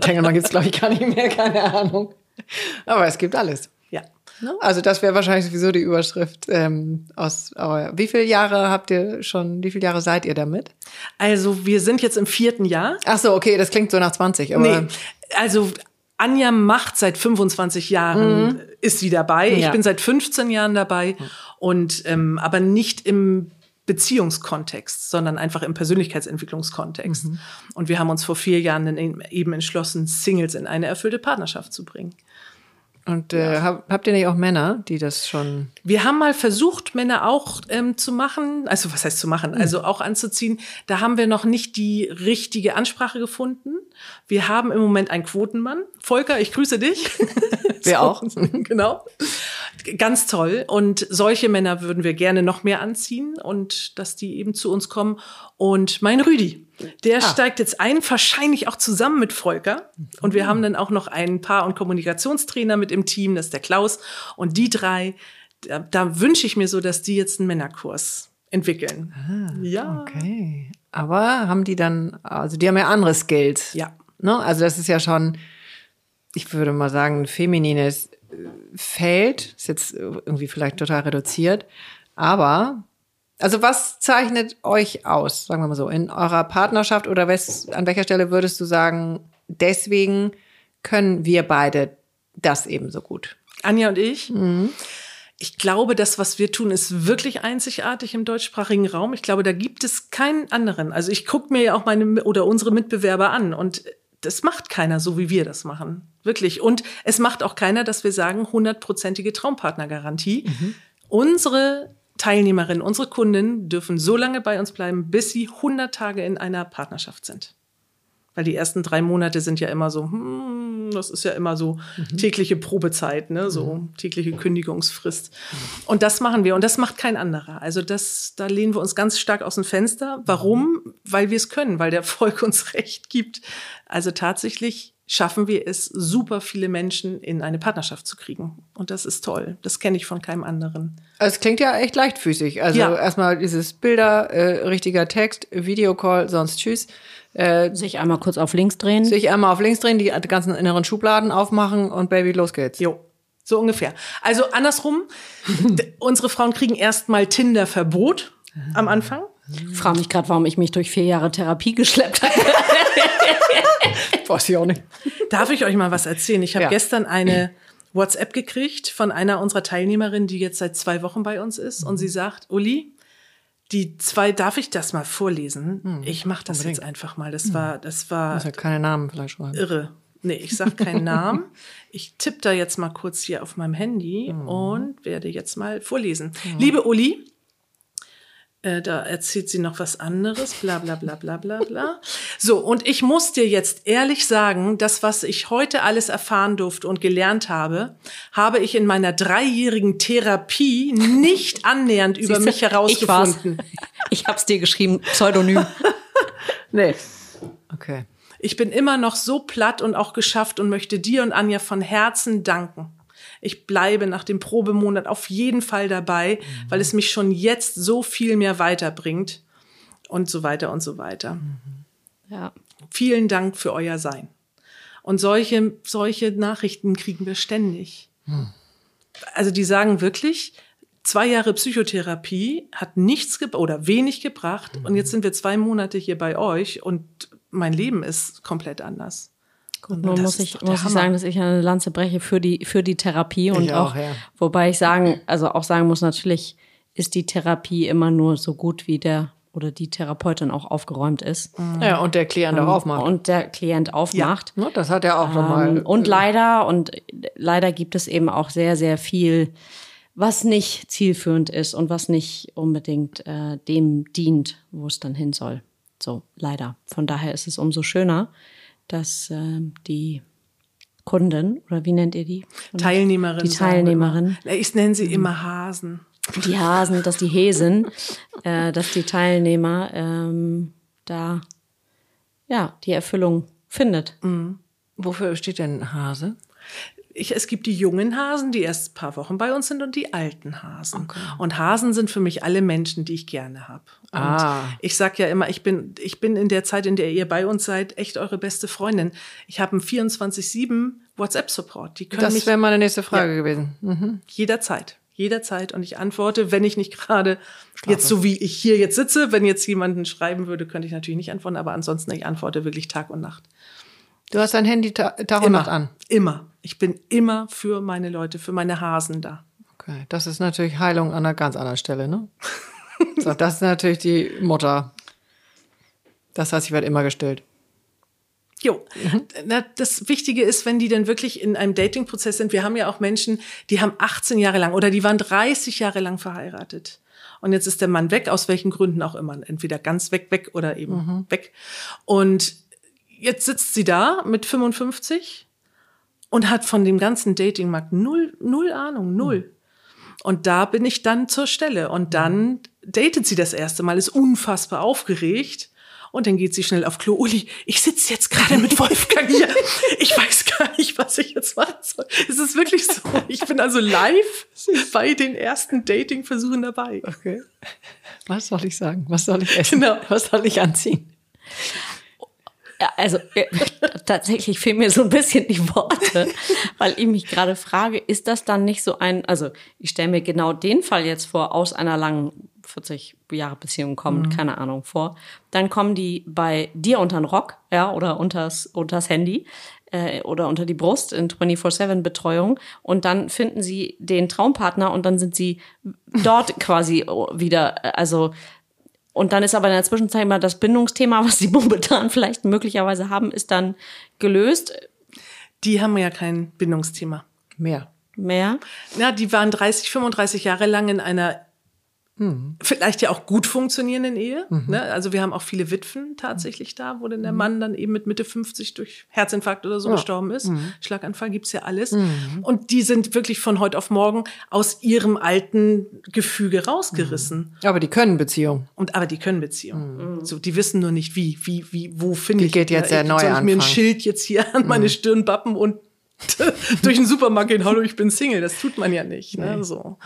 Speaker 2: Tengelmann gibt's glaube ich, gar nicht mehr, keine Ahnung. Aber es gibt alles.
Speaker 3: Ja.
Speaker 2: Ne? Also das wäre wahrscheinlich sowieso die Überschrift ähm, aus. Aber wie viele Jahre habt ihr schon? Wie viele Jahre seid ihr damit?
Speaker 3: Also wir sind jetzt im vierten Jahr.
Speaker 2: Ach so, okay, das klingt so nach 20. Aber
Speaker 3: Nee, also Anja macht seit 25 Jahren, ist sie dabei. Ich
Speaker 2: Ja.
Speaker 3: bin seit 15 Jahren dabei und ähm, aber nicht im Beziehungskontext, sondern einfach im Persönlichkeitsentwicklungskontext. Und wir haben uns vor vier Jahren eben entschlossen, Singles in eine erfüllte Partnerschaft zu bringen.
Speaker 2: Und äh, hab, habt ihr nicht auch Männer, die das schon?
Speaker 3: Wir haben mal versucht, Männer auch ähm, zu machen, also was heißt zu machen, also auch anzuziehen. Da haben wir noch nicht die richtige Ansprache gefunden. Wir haben im Moment einen Quotenmann. Volker, ich grüße dich. [laughs]
Speaker 2: Wir [laughs] auch. [laughs]
Speaker 3: genau. Ganz toll. Und solche Männer würden wir gerne noch mehr anziehen und dass die eben zu uns kommen. Und mein Rüdi, der steigt jetzt ein, wahrscheinlich auch zusammen mit Volker. Und wir haben dann auch noch einen Paar- und Kommunikationstrainer mit im Team, das ist der Klaus. Und die drei, da, da wünsche ich mir so, dass die jetzt einen Männerkurs entwickeln. ja.
Speaker 2: Okay. Aber haben die dann, also die haben ja andere Skills.
Speaker 3: Ja.
Speaker 2: Ne? Also das ist ja schon, ich würde mal sagen, ein feminines Feld. Ist jetzt irgendwie vielleicht total reduziert. Aber Also was zeichnet euch aus, sagen wir mal so, in eurer Partnerschaft oder was, an welcher Stelle würdest du sagen, deswegen können wir beide das ebenso gut?
Speaker 3: Anja und ich. Ich glaube, das, was wir tun, ist wirklich einzigartig im deutschsprachigen Raum. Ich glaube, da gibt es keinen anderen. Also ich gucke mir ja auch meine oder unsere Mitbewerber an und das macht keiner so, wie wir das machen. Wirklich. Und es macht auch keiner, dass wir sagen, hundertprozentige Traumpartnergarantie. Unsere Teilnehmerinnen, unsere Kunden dürfen so lange bei uns bleiben, bis sie 100 Tage in einer Partnerschaft sind. Weil die ersten drei Monate sind ja immer so, hm, das ist ja immer so tägliche Probezeit, ne? so tägliche Kündigungsfrist. Und das machen wir und das macht kein anderer. Also das, da lehnen wir uns ganz stark aus dem Fenster. Warum? Weil wir es können, weil der Volk [laughs] uns recht gibt. Also tatsächlich schaffen wir es, super viele Menschen in eine Partnerschaft zu kriegen. Und das ist toll. Das kenne ich von keinem anderen.
Speaker 2: Also es klingt ja echt leichtfüßig. Also
Speaker 3: Ja.
Speaker 2: erstmal dieses Bilder, äh, richtiger Text, Videocall, sonst tschüss. Äh,
Speaker 1: Sich einmal kurz auf links drehen.
Speaker 2: sich einmal auf links drehen, die ganzen inneren Schubladen aufmachen und Baby, los geht's.
Speaker 3: Jo. So ungefähr. Also andersrum, [laughs] unsere Frauen kriegen erstmal Tinder-Verbot am Anfang.
Speaker 1: Ich frage mich gerade, warum ich mich durch vier Jahre Therapie geschleppt habe. [laughs]
Speaker 2: Weiß ich auch nicht.
Speaker 3: Darf ich euch mal was erzählen? Ich habe
Speaker 2: Ja.
Speaker 3: gestern eine WhatsApp gekriegt von einer unserer Teilnehmerinnen, die jetzt seit zwei Wochen bei uns ist. Und sie sagt, Uli, die zwei, darf ich das mal vorlesen? Ich mache das jetzt einfach mal. Das war, das war
Speaker 2: ja keine Namen vielleicht schreiben.
Speaker 3: irre. Nee, ich sag keinen [laughs] Namen. Ich tippe da jetzt mal kurz hier auf meinem Handy und werde jetzt mal vorlesen. Liebe Uli, äh, da erzählt sie noch was anderes, bla bla bla bla bla bla. So, und ich muss dir jetzt ehrlich sagen, das, was ich heute alles erfahren durfte und gelernt habe, habe ich in meiner dreijährigen Therapie nicht annähernd über mich
Speaker 1: Ich
Speaker 3: herausgefunden.
Speaker 1: Ich hab's dir geschrieben, Pseudonym. [laughs]
Speaker 2: Nee. Okay.
Speaker 3: Ich bin immer noch so platt und auch geschafft und möchte dir und Anja von Herzen danken. Ich bleibe nach dem Probemonat auf jeden Fall dabei, weil es mich schon jetzt so viel mehr weiterbringt und so weiter und so weiter.
Speaker 1: Ja.
Speaker 3: Vielen Dank für euer Sein. Und solche, solche Nachrichten kriegen wir ständig. Also die sagen wirklich, zwei Jahre Psychotherapie hat nichts oder wenig gebracht und jetzt sind wir zwei Monate hier bei euch und mein Leben ist komplett anders.
Speaker 1: Nur
Speaker 3: das
Speaker 1: muss ich, muss ich sagen, dass ich eine Lanze breche für die, für die Therapie und
Speaker 2: Ich
Speaker 1: auch,
Speaker 2: auch, ja.
Speaker 1: wobei ich sagen, also auch sagen muss, natürlich ist die Therapie immer nur so gut, wie der oder die Therapeutin auch aufgeräumt ist.
Speaker 2: Ja, und der Klient auch aufmacht.
Speaker 1: Und der Klient aufmacht.
Speaker 2: Ne, das hat er auch schon mal.
Speaker 1: Ähm, und leider, und leider gibt es eben auch sehr, sehr viel, was nicht zielführend ist und was nicht unbedingt äh, dem dient, wo es dann hin soll. So, leider. Von daher ist es umso schöner, dass ähm, die Kunden, oder wie nennt ihr die?
Speaker 3: Teilnehmerin.
Speaker 1: Die Teilnehmerin.
Speaker 3: Ich nenne sie immer Hasen.
Speaker 1: Die Hasen, dass die Häsen, äh, dass die Teilnehmer ähm, da ja die Erfüllung findet.
Speaker 2: Wofür steht denn Hase?
Speaker 3: Ich, es gibt die jungen Hasen, die erst ein paar Wochen bei uns sind, und die alten Hasen. Und Hasen sind für mich alle Menschen, die ich gerne habe. Und
Speaker 2: Ah.
Speaker 3: ich sag ja immer, ich bin, ich bin in der Zeit, in der ihr bei uns seid, echt eure beste Freundin. Ich habe einen 24-7 WhatsApp-Support. Die können
Speaker 2: Das wäre meine nächste Frage gewesen. Hm.
Speaker 3: jederzeit. Jederzeit. Und ich antworte, wenn ich nicht gerade jetzt so wie ich hier jetzt sitze, wenn jetzt jemanden schreiben würde, könnte ich natürlich nicht antworten, aber ansonsten ich antworte wirklich Tag und Nacht.
Speaker 2: Du hast dein Handy Ta Tag und Nacht an.
Speaker 3: Immer. Ich bin immer für meine Leute, für meine Hasen da.
Speaker 2: Okay, das ist natürlich Heilung an einer ganz anderen Stelle, ne? [laughs] so, das ist natürlich die Mutter. Das heißt, ich werde immer gestillt.
Speaker 3: Jo, Na, das Wichtige ist, wenn die dann wirklich in einem Datingprozess sind. Wir haben ja auch Menschen, die haben 18 Jahre lang oder die waren 30 Jahre lang verheiratet. Und jetzt ist der Mann weg, aus welchen Gründen auch immer. Entweder ganz weg, weg oder eben weg. Und jetzt sitzt sie da mit 55 und hat von dem ganzen Datingmarkt null, null Ahnung, null. Und da bin ich dann zur Stelle. Und dann datet sie das erste Mal, ist unfassbar aufgeregt. Und dann geht sie schnell auf Klo. Uli, ich sitze jetzt gerade mit Wolfgang hier. [laughs] Ich weiß gar nicht, was ich jetzt machen soll. Es ist wirklich so. Ich bin also live bei den ersten Dating-Versuchen dabei.
Speaker 2: Okay. Was soll ich sagen? Was soll ich essen?
Speaker 3: Genau.
Speaker 2: Was soll ich anziehen?
Speaker 1: Ja, also äh, tatsächlich fehlen mir so ein bisschen die Worte, weil ich mich gerade frage, ist das dann nicht so ein, also ich stelle mir genau den Fall jetzt vor aus einer langen 40 Jahre Beziehung kommen, keine Ahnung, vor. Dann kommen die bei dir unter den Rock, ja, oder unters, unters Handy äh, oder unter die Brust in 24-7-Betreuung und dann finden sie den Traumpartner und dann sind sie dort quasi wieder, also und dann ist aber in der Zwischenzeit immer das Bindungsthema, [laughs] was sie momentan vielleicht möglicherweise haben, ist dann gelöst.
Speaker 3: Die haben ja kein Bindungsthema.
Speaker 2: Mehr.
Speaker 1: Mehr.
Speaker 3: Ja, die waren 30, 35 Jahre lang in einer vielleicht ja auch gut funktionierenden Ehe. Ne? Also wir haben auch viele Witwen tatsächlich da, wo denn der Mann dann eben mit Mitte 50 durch Herzinfarkt oder so gestorben ist. Schlaganfall gibt's ja alles. Und die sind wirklich von heute auf morgen aus ihrem alten Gefüge rausgerissen.
Speaker 2: Aber die können Beziehung.
Speaker 3: Und aber die können Beziehung. So, die wissen nur nicht wie, wie, wie, wo finde ich.
Speaker 2: geht jetzt
Speaker 3: ja,
Speaker 2: der
Speaker 3: ich, soll ich mir ein
Speaker 2: Neuanfang.
Speaker 3: Schild jetzt hier an meine Stirn bappen und [laughs] durch den Supermarkt gehen, hallo, ich bin Single. Das tut man ja nicht. Ne? So.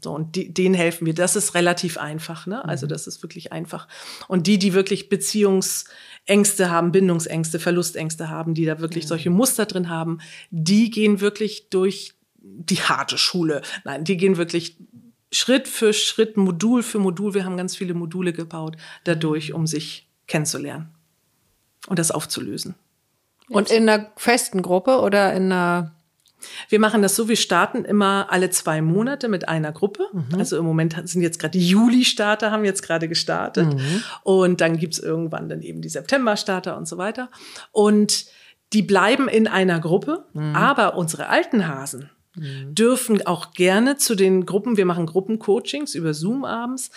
Speaker 3: so und die, denen helfen wir. Das ist relativ einfach. Ne? Also das ist wirklich einfach. Und die, die wirklich Beziehungsängste haben, Bindungsängste, Verlustängste haben, die da wirklich solche Muster drin haben, die gehen wirklich durch die harte Schule. Nein, die gehen wirklich Schritt für Schritt, Modul für Modul. Wir haben ganz viele Module gebaut dadurch, um sich kennenzulernen und das aufzulösen.
Speaker 2: Und in einer festen Gruppe oder in einer.
Speaker 3: Wir machen das so, wir starten immer alle zwei Monate mit einer Gruppe. Also im Moment sind jetzt gerade die Juli-Starter, haben jetzt gerade gestartet. Und dann gibt's irgendwann dann eben die September-Starter und so weiter. Und die bleiben in einer Gruppe, aber unsere alten Hasen dürfen auch gerne zu den Gruppen, wir machen Gruppencoachings über Zoom abends,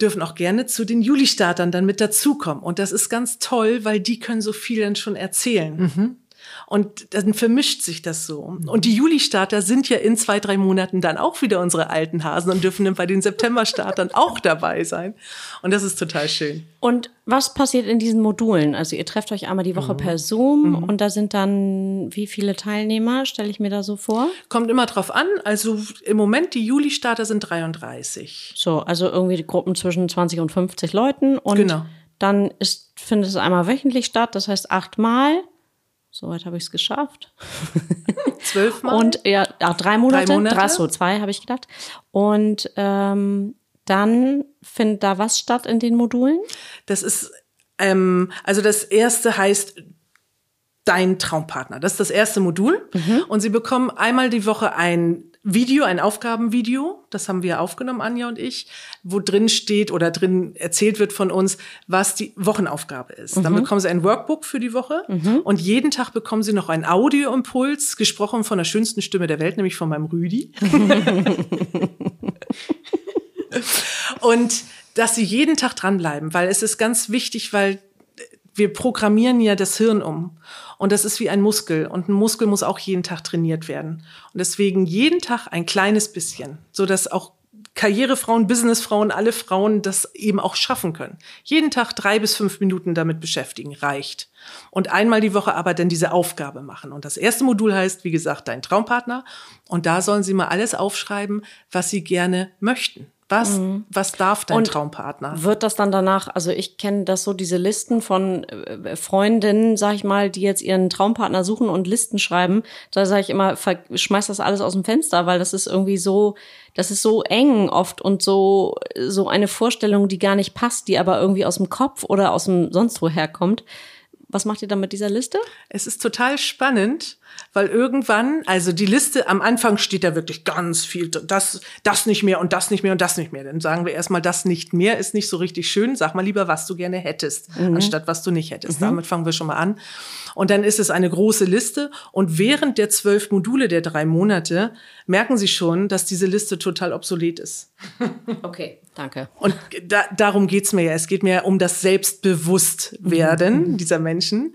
Speaker 3: dürfen auch gerne zu den Juli-Startern dann mit dazukommen. Und das ist ganz toll, weil die können so viel dann schon erzählen. Und dann vermischt sich das so. Und die Juli-Starter sind ja in zwei, drei Monaten dann auch wieder unsere alten Hasen und dürfen dann bei den September-Startern [laughs] auch dabei sein. Und das ist total schön.
Speaker 1: Und was passiert in diesen Modulen? Also ihr trefft euch einmal die Woche per Zoom und da sind dann wie viele Teilnehmer, stelle ich mir da so vor?
Speaker 3: Kommt immer drauf an. Also im Moment, die Juli-Starter sind 33.
Speaker 1: So, also irgendwie die Gruppen zwischen 20 und 50 Leuten und
Speaker 3: Genau.
Speaker 1: dann ist, findet es einmal wöchentlich statt, das heißt achtmal. Soweit habe ich es geschafft. [laughs]
Speaker 3: Zwölfmal.
Speaker 1: Und ja, ja drei Monate,
Speaker 3: Drei Monate.
Speaker 1: Drei, so zwei habe ich gedacht. Und ähm, dann findet da was statt in den Modulen?
Speaker 3: Das ist, ähm, also das erste heißt dein Traumpartner. Das ist das erste Modul. Und sie bekommen einmal die Woche ein Video, ein Aufgabenvideo. Das haben wir aufgenommen, Anja und ich, wo drin steht oder drin erzählt wird von uns, was die Wochenaufgabe ist. Dann bekommen sie ein Workbook für die Woche. Und jeden Tag bekommen sie noch einen Audioimpuls, gesprochen von der schönsten Stimme der Welt, nämlich von meinem Rüdi. [laughs] Und dass sie jeden Tag dranbleiben, weil es ist ganz wichtig, weil wir programmieren ja das Hirn um. Und das ist wie ein Muskel. Und ein Muskel muss auch jeden Tag trainiert werden. Und deswegen jeden Tag ein kleines bisschen, so dass auch Karrierefrauen, Businessfrauen, alle Frauen das eben auch schaffen können. Jeden Tag drei bis fünf Minuten damit beschäftigen, reicht. Und einmal die Woche aber dann diese Aufgabe machen. Und das erste Modul heißt, wie gesagt, dein Traumpartner. Und da sollen sie mal alles aufschreiben, was sie gerne möchten. Was, was darf dein
Speaker 1: Und
Speaker 3: Traumpaartner?
Speaker 1: Wird das dann danach, also ich kenne das so, diese Listen von äh, Freundinnen, sag ich mal, die jetzt ihren Traumpartner suchen und Listen schreiben, da sage ich immer, schmeiß das alles aus dem Fenster, weil das ist irgendwie so, das ist so eng oft und so, so eine Vorstellung, die gar nicht passt, die aber irgendwie aus dem Kopf oder aus dem sonst woher kommt. Was macht ihr dann mit dieser Liste?
Speaker 3: Es ist total spannend, weil irgendwann, also die Liste am Anfang steht da wirklich ganz viel, das, das nicht mehr und das nicht mehr und das nicht mehr. Dann sagen wir erstmal, das nicht mehr ist nicht so richtig schön. Sag mal lieber, was du gerne hättest, anstatt was du nicht hättest. Damit fangen wir schon mal an. Und dann ist es eine große Liste. Und während der zwölf Module der drei Monate merken Sie schon, dass diese Liste total obsolet ist. [laughs]
Speaker 1: Okay, danke.
Speaker 3: Und da, darum geht's mir ja. Es geht mir ja um das Selbstbewusstwerden dieser Menschen.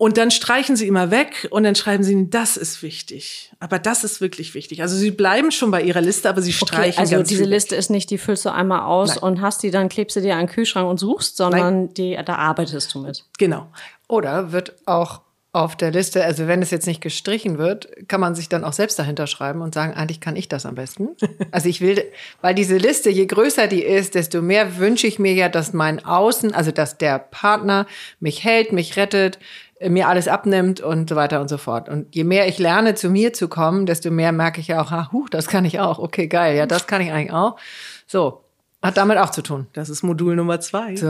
Speaker 3: Und dann streichen sie immer weg und dann schreiben sie, das ist wichtig. Aber das ist wirklich wichtig. Also sie bleiben schon bei ihrer Liste, aber sie
Speaker 1: Okay,
Speaker 3: streichen
Speaker 1: also
Speaker 3: ganz
Speaker 1: diese
Speaker 3: viel.
Speaker 1: Liste ist nicht, die füllst du einmal aus
Speaker 3: Nein.
Speaker 1: und hast die, dann klebst du dir an den Kühlschrank und suchst, sondern die, da arbeitest du mit.
Speaker 3: Genau.
Speaker 2: Oder wird auch auf der Liste, also wenn es jetzt nicht gestrichen wird, kann man sich dann auch selbst dahinter schreiben und sagen, eigentlich kann ich das am besten. [laughs] Also ich will, weil diese Liste, je größer die ist, desto mehr wünsche ich mir ja, dass mein Außen, also dass der Partner mich hält, mich rettet, mir alles abnimmt und so weiter und so fort. Und je mehr ich lerne, zu mir zu kommen, desto mehr merke ich ja auch, ah, huh, das kann ich auch. Okay, geil, ja, das kann ich eigentlich auch. So. Hat damit auch zu tun.
Speaker 3: Das ist Modul Nummer zwei.
Speaker 2: So.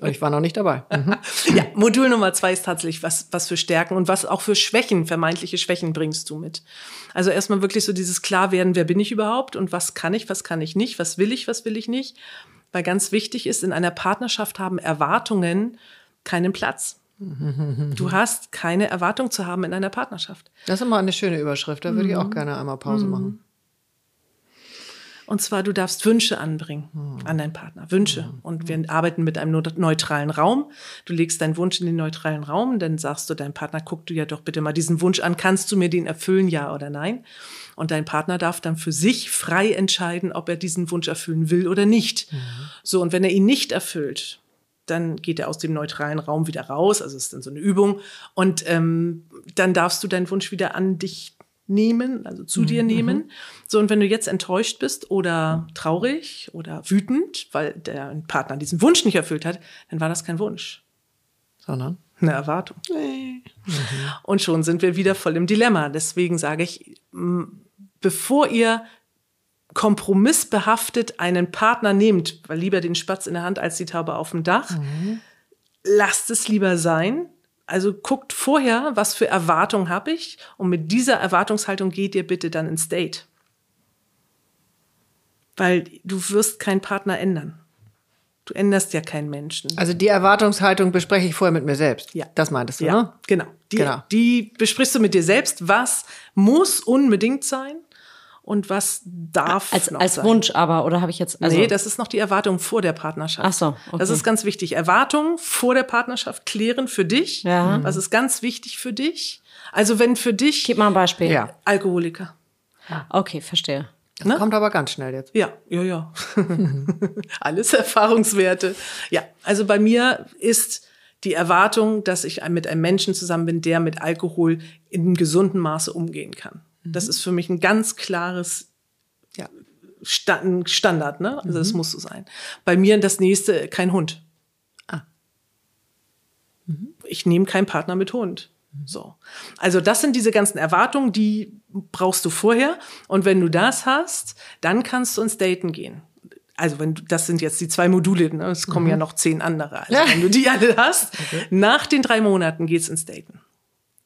Speaker 2: Und ich war noch nicht dabei. Mhm.
Speaker 3: Ja, Modul Nummer zwei ist tatsächlich, was, was für Stärken und was auch für Schwächen, vermeintliche Schwächen bringst du mit. Also erstmal wirklich so dieses Klarwerden, wer bin ich überhaupt und was kann ich, was kann ich nicht, was will ich, was will ich nicht. Weil ganz wichtig ist, in einer Partnerschaft haben Erwartungen keinen Platz. Du hast keine Erwartung zu haben in einer Partnerschaft.
Speaker 2: Das ist immer eine schöne Überschrift. Da würde ich auch gerne einmal Pause machen.
Speaker 3: Und zwar, du darfst Wünsche anbringen an deinen Partner. Wünsche. Und wir arbeiten mit einem neu- neutralen Raum. Du legst deinen Wunsch in den neutralen Raum, dann sagst du deinem Partner, guck du ja doch bitte mal diesen Wunsch an. Kannst du mir den erfüllen, ja oder nein? Und dein Partner darf dann für sich frei entscheiden, ob er diesen Wunsch erfüllen will oder nicht. So, und wenn er ihn nicht erfüllt, dann geht er aus dem neutralen Raum wieder raus. Also es ist dann so eine Übung. Und ähm, dann darfst du deinen Wunsch wieder an dich nehmen, also zu dir nehmen. So, und wenn du jetzt enttäuscht bist oder traurig oder wütend, weil der Partner diesen Wunsch nicht erfüllt hat, dann war das kein Wunsch,
Speaker 2: Sondern?
Speaker 3: eine Erwartung. Und schon sind wir wieder voll im Dilemma. Deswegen sage ich, bevor ihr kompromissbehaftet einen Partner nehmt, weil lieber den Spatz in der Hand als die Taube auf dem Dach, lasst es lieber sein. Also guckt vorher, was für Erwartungen habe ich und mit dieser Erwartungshaltung geht ihr bitte dann ins Date. Weil du wirst keinen Partner ändern. Du änderst ja keinen Menschen.
Speaker 2: Also die Erwartungshaltung bespreche ich vorher mit mir selbst.
Speaker 3: Ja.
Speaker 2: Das meintest du,
Speaker 3: Ja,
Speaker 2: ne?
Speaker 3: genau. Die,
Speaker 2: Genau.
Speaker 3: die besprichst du mit dir selbst, was muss unbedingt sein und was darf
Speaker 1: Als,
Speaker 3: noch
Speaker 1: als
Speaker 3: sein.
Speaker 1: Wunsch aber, oder habe ich jetzt. Also,
Speaker 3: nee, das ist noch die Erwartung vor der Partnerschaft.
Speaker 1: Ach so, okay.
Speaker 3: Das ist ganz wichtig. Erwartungen vor der Partnerschaft klären für dich.
Speaker 1: Ja.
Speaker 3: Was ist ganz wichtig für dich? Also wenn für dich
Speaker 1: Gib mal ein Beispiel.
Speaker 2: Ja.
Speaker 3: Alkoholiker.
Speaker 1: Okay, verstehe.
Speaker 2: Das
Speaker 3: Ne?
Speaker 2: kommt aber ganz schnell jetzt.
Speaker 3: Ja, ja, ja. [laughs] Alles Erfahrungswerte. Ja, also bei mir ist die Erwartung, dass ich mit einem Menschen zusammen bin, der mit Alkohol in einem gesunden Maße umgehen kann. Das ist für mich ein ganz klares ja, Sta- ein Standard, ne? Also das muss so sein. Bei mir das nächste kein Hund.
Speaker 2: Ah.
Speaker 3: Ich nehme keinen Partner mit Hund. So. Also das sind diese ganzen Erwartungen, die brauchst du vorher. Und wenn du das hast, dann kannst du ins Daten gehen. Also wenn du, das sind jetzt die zwei Module, ne? es kommen ja noch zehn andere. Also wenn du die [laughs] alle hast, nach den drei Monaten geht's ins Daten.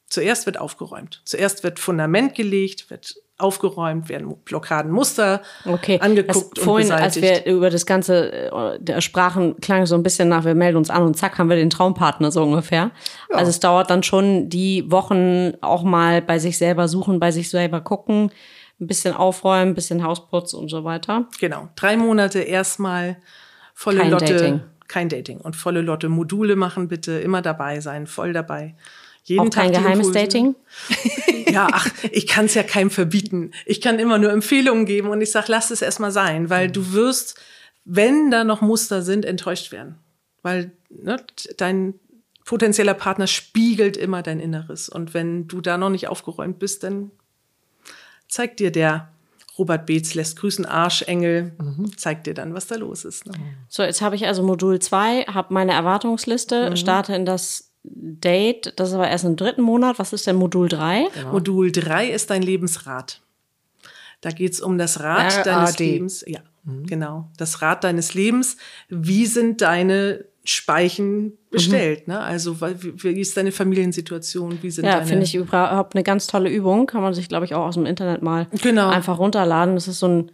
Speaker 3: Zuerst wird aufgeräumt. Zuerst wird Fundament gelegt, wird aufgeräumt, werden Blockaden, Muster
Speaker 1: Okay,
Speaker 3: angeguckt
Speaker 1: das,
Speaker 3: und
Speaker 1: vorhin, als
Speaker 3: beseitigt.
Speaker 1: wir über das Ganze äh, der sprachen, klang es so ein bisschen nach, wir melden uns an und zack, haben wir den Traumpartner so ungefähr. Also es dauert dann schon die Wochen auch mal bei sich selber suchen, bei sich selber gucken, ein bisschen aufräumen, ein bisschen Hausputz und so weiter.
Speaker 3: Genau. Drei Monate erstmal volle
Speaker 1: Kein
Speaker 3: Lotte.
Speaker 1: Dating.
Speaker 3: Kein Dating. Und volle Lotte Module machen bitte, immer dabei sein, voll dabei. Jeden
Speaker 1: Auch kein
Speaker 3: Tag die
Speaker 1: geheimes. Dating? [laughs]
Speaker 3: Ja, ach, ich kann es ja keinem verbieten. Ich kann immer nur Empfehlungen geben und ich sag, lass es erstmal sein, weil du wirst, wenn da noch Muster sind, enttäuscht werden. Weil ne, dein potenzieller Partner spiegelt immer dein Inneres. Und wenn du da noch nicht aufgeräumt bist, dann zeigt dir der Robert Beetz lässt grüßen Arschengel, zeigt dir dann, was da los ist. Ne?
Speaker 1: So, jetzt habe ich also Modul 2, habe meine Erwartungsliste, starte in das Date, das ist aber erst im dritten Monat. Was ist denn Modul 3?
Speaker 3: Modul 3 ist dein Lebensrad. Da geht's um das Rad deines Lebens. Ja, genau. Das Rad deines Lebens. Wie sind deine Speichen bestellt? Ne? Also wie, wie ist deine Familiensituation? Wie sind
Speaker 1: Ja,
Speaker 3: deine
Speaker 1: finde ich überhaupt eine ganz tolle Übung. Kann man sich, glaube ich, auch aus dem Internet mal
Speaker 3: Genau.
Speaker 1: einfach runterladen. Das ist so ein,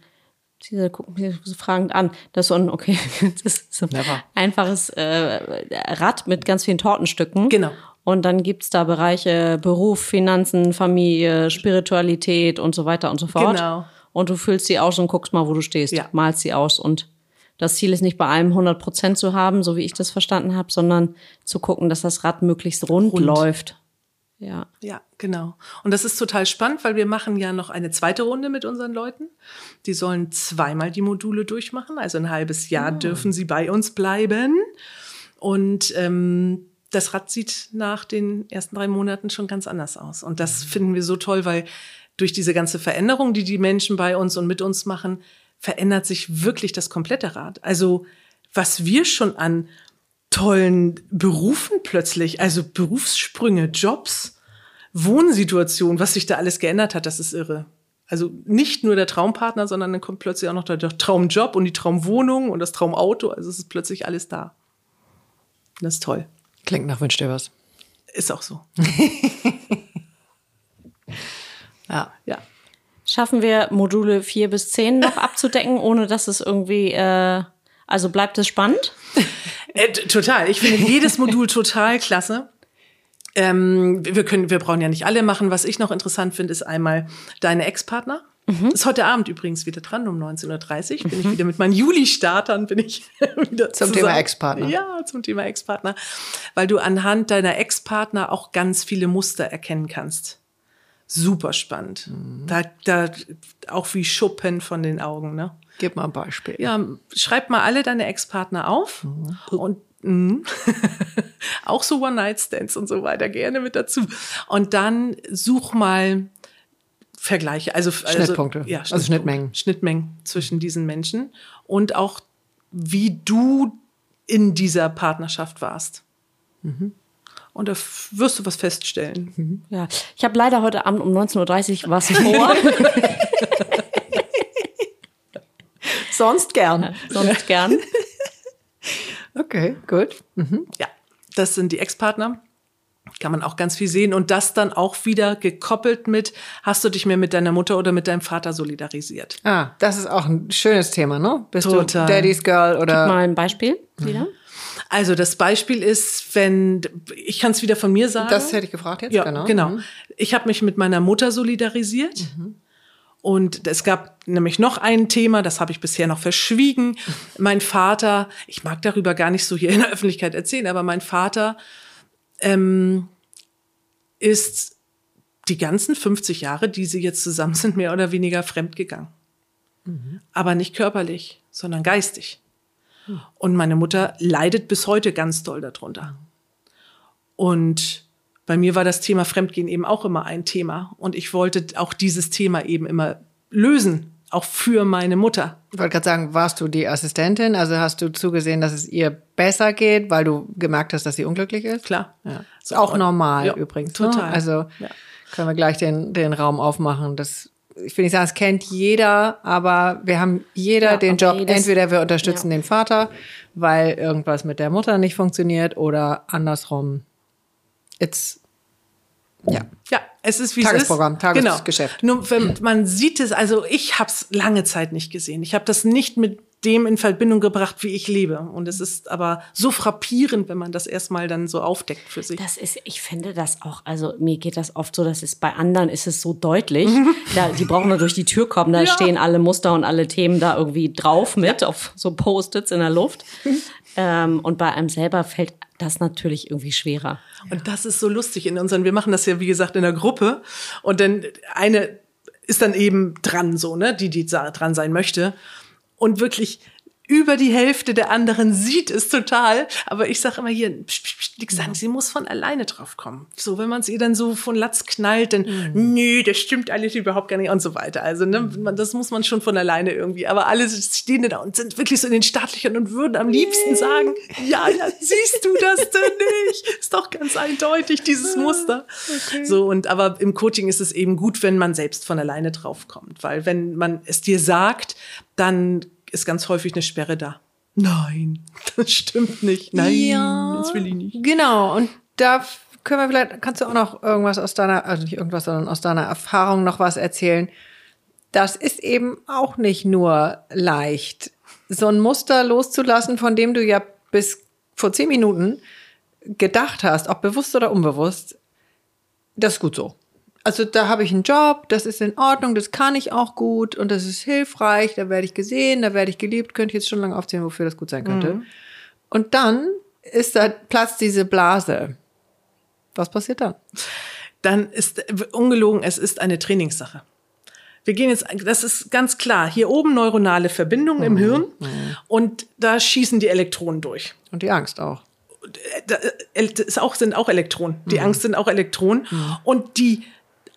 Speaker 1: diese gucken mich so fragend an. Das ist so ein, okay, [laughs] das ist so ein
Speaker 2: Never.
Speaker 1: einfaches äh, Rad mit ganz vielen Tortenstücken.
Speaker 3: Genau.
Speaker 1: Und dann gibt's da Bereiche Beruf, Finanzen, Familie, Spiritualität und so weiter und so fort.
Speaker 3: Genau.
Speaker 1: Und du füllst sie aus und guckst mal, wo du stehst.
Speaker 3: Ja.
Speaker 1: Malst sie aus. Und das Ziel ist nicht bei allem 100 Prozent zu haben, so wie ich das verstanden habe, sondern zu gucken, dass das Rad möglichst rund,
Speaker 3: Rund.
Speaker 1: läuft. Ja.
Speaker 3: Ja, genau. Und das ist total spannend, weil wir machen ja noch eine zweite Runde mit unseren Leuten. Die sollen zweimal die Module durchmachen, also ein halbes Jahr dürfen sie bei uns bleiben. Und ähm, das Rad sieht nach den ersten drei Monaten schon ganz anders aus. Und das finden wir so toll, weil durch diese ganze Veränderung, die die Menschen bei uns und mit uns machen, verändert sich wirklich das komplette Rad. Also was wir schon an tollen Berufen plötzlich, also Berufssprünge, Jobs, Wohnsituation, was sich da alles geändert hat, das ist irre. Also nicht nur der Traumpartner, sondern dann kommt plötzlich auch noch der, Traumjob und die Traumwohnung und das Traumauto. Also es ist plötzlich alles da. Das ist toll.
Speaker 2: Klingt nach Wünsch dir was.
Speaker 3: Ist auch so. [laughs]
Speaker 2: Ja.
Speaker 3: Ja.
Speaker 1: Schaffen wir Module 4 bis 10 noch abzudecken, ohne dass es irgendwie, äh, also bleibt es spannend? [laughs]
Speaker 3: Äh, total. Ich finde jedes Modul total klasse. Ähm, wir können, wir brauchen ja nicht alle machen. Was ich noch interessant finde, ist einmal deine Ex-Partner. Ist heute Abend übrigens wieder dran, um 19.30 Uhr. Bin ich wieder mit meinen Juli-Startern, bin ich [laughs] wieder
Speaker 2: Zum
Speaker 3: zusammen.
Speaker 2: Thema Ex-Partner.
Speaker 3: Ja, zum Thema Ex-Partner. Weil du anhand deiner Ex-Partner auch ganz viele Muster erkennen kannst. Super spannend. Da, da, auch wie Schuppen von den Augen, ne?
Speaker 2: Gib mal ein Beispiel.
Speaker 3: Ja, schreib mal alle deine Ex-Partner auf und mhm. [laughs] auch so One-Night-Stands und so weiter gerne mit dazu. Und dann such mal Vergleiche, also
Speaker 2: Schnittpunkte.
Speaker 3: also, ja,
Speaker 2: Also Schnittmengen.
Speaker 3: Schnittmengen zwischen diesen Menschen und auch wie du in dieser Partnerschaft warst. Und da wirst du was feststellen.
Speaker 1: Ja, ich habe leider heute Abend um 19.30 Uhr was [laughs] vor, [laughs]
Speaker 2: Sonst gern.
Speaker 1: sonst gern. [laughs]
Speaker 2: Okay, gut.
Speaker 3: Ja, das sind die Ex-Partner. Kann man auch ganz viel sehen. Und das dann auch wieder gekoppelt mit, hast du dich mehr mit deiner Mutter oder mit deinem Vater solidarisiert?
Speaker 2: Ah, das ist auch ein schönes Thema, ne? Bist
Speaker 3: Total.
Speaker 2: du Daddy's Girl oder
Speaker 1: Mal ein Beispiel wieder.
Speaker 3: Also das Beispiel ist, wenn, ich kann es wieder von mir sagen.
Speaker 2: das hätte ich gefragt jetzt,
Speaker 3: ja,
Speaker 2: genau.
Speaker 3: genau.
Speaker 2: Mhm.
Speaker 3: Ich habe mich mit meiner Mutter solidarisiert. Und es gab nämlich noch ein Thema, das habe ich bisher noch verschwiegen. Mein Vater, ich mag darüber gar nicht so hier in der Öffentlichkeit erzählen, aber mein Vater ähm, ist die ganzen 50 Jahre, die sie jetzt zusammen sind, mehr oder weniger fremdgegangen. Aber nicht körperlich, sondern geistig. Und meine Mutter leidet bis heute ganz doll darunter. Und bei mir war das Thema Fremdgehen eben auch immer ein Thema. Und ich wollte auch dieses Thema eben immer lösen, auch für meine Mutter.
Speaker 2: Ich wollte gerade sagen, warst du die Assistentin? Also hast du zugesehen, dass es ihr besser geht, weil du gemerkt hast, dass sie unglücklich ist?
Speaker 3: Klar.
Speaker 2: Ja. Ist auch normal
Speaker 3: Ja,
Speaker 2: übrigens.
Speaker 3: total.
Speaker 2: Ne? Also
Speaker 3: Ja.
Speaker 2: können wir gleich den, den Raum aufmachen. Das, ich will nicht sagen, es kennt jeder, aber wir haben jeder
Speaker 1: Ja,
Speaker 2: den Job.
Speaker 1: jedes-
Speaker 2: Entweder wir unterstützen
Speaker 1: Ja.
Speaker 2: den Vater, weil irgendwas mit der Mutter nicht funktioniert oder andersrum. It's, ja.
Speaker 3: Ja, es ist wie
Speaker 2: Tagesprogramm,
Speaker 3: es ist.
Speaker 2: Tagesgeschäft.
Speaker 3: Genau. Nur wenn man sieht es, also ich habe es lange Zeit nicht gesehen. Ich habe das nicht mit dem in Verbindung gebracht, wie ich lebe. Und es ist aber so frappierend, wenn man das erstmal dann so aufdeckt für sich.
Speaker 1: Das ist, ich finde das auch, also mir geht das oft so, dass es bei anderen ist es so deutlich. [laughs] Da, die brauchen nur durch die Tür kommen, da
Speaker 3: Ja.
Speaker 1: stehen alle Muster und alle Themen da irgendwie drauf mit, auf so Post-its in der Luft. [laughs] ähm, und bei einem selber fällt das natürlich irgendwie schwerer.
Speaker 3: Und das ist so lustig in unseren, wir machen das ja, wie gesagt, in der Gruppe. Und dann eine ist dann eben dran, so, ne, die, die dran sein möchte. Und wirklich über die Hälfte der anderen sieht es total. Aber ich sage immer hier, psch, psch, psch, nix sagen, sie muss von alleine drauf kommen. So, wenn man es ihr dann so von Latz knallt, dann, nö, das stimmt alles überhaupt gar nicht und so weiter. Also, ne, man, das muss man schon von alleine irgendwie. Aber alle stehen da und sind wirklich so in den Startlöchern und würden am liebsten sagen, ja, ja, siehst du das denn nicht? Ist doch ganz eindeutig, dieses Muster. So, und aber im Coaching ist es eben gut, wenn man selbst von alleine draufkommt. Weil wenn man es dir sagt, dann ist ganz häufig eine Sperre da. Nein, [laughs] das stimmt nicht. Nein, das will ich nicht.
Speaker 2: Genau, und da können wir vielleicht, kannst du auch noch irgendwas aus deiner, also nicht irgendwas, sondern aus deiner Erfahrung noch was erzählen. Das ist eben auch nicht nur leicht, so ein Muster loszulassen, von dem du ja bis vor zehn Minuten gedacht hast, ob bewusst oder unbewusst, das ist gut so. Also da habe ich einen Job, das ist in Ordnung, das kann ich auch gut und das ist hilfreich, da werde ich gesehen, da werde ich geliebt, könnte ich jetzt schon lange aufzählen, wofür das gut sein könnte. Und dann ist da Platz diese Blase. Was passiert dann?
Speaker 3: Dann ist ungelogen, es ist eine Trainingssache. Wir gehen jetzt, das ist ganz klar, hier oben neuronale Verbindungen im Hirn und da schießen die Elektronen durch.
Speaker 2: Und die Angst auch.
Speaker 3: da, äh, ist auch, sind auch Elektronen. Die Angst sind auch Elektronen. Und die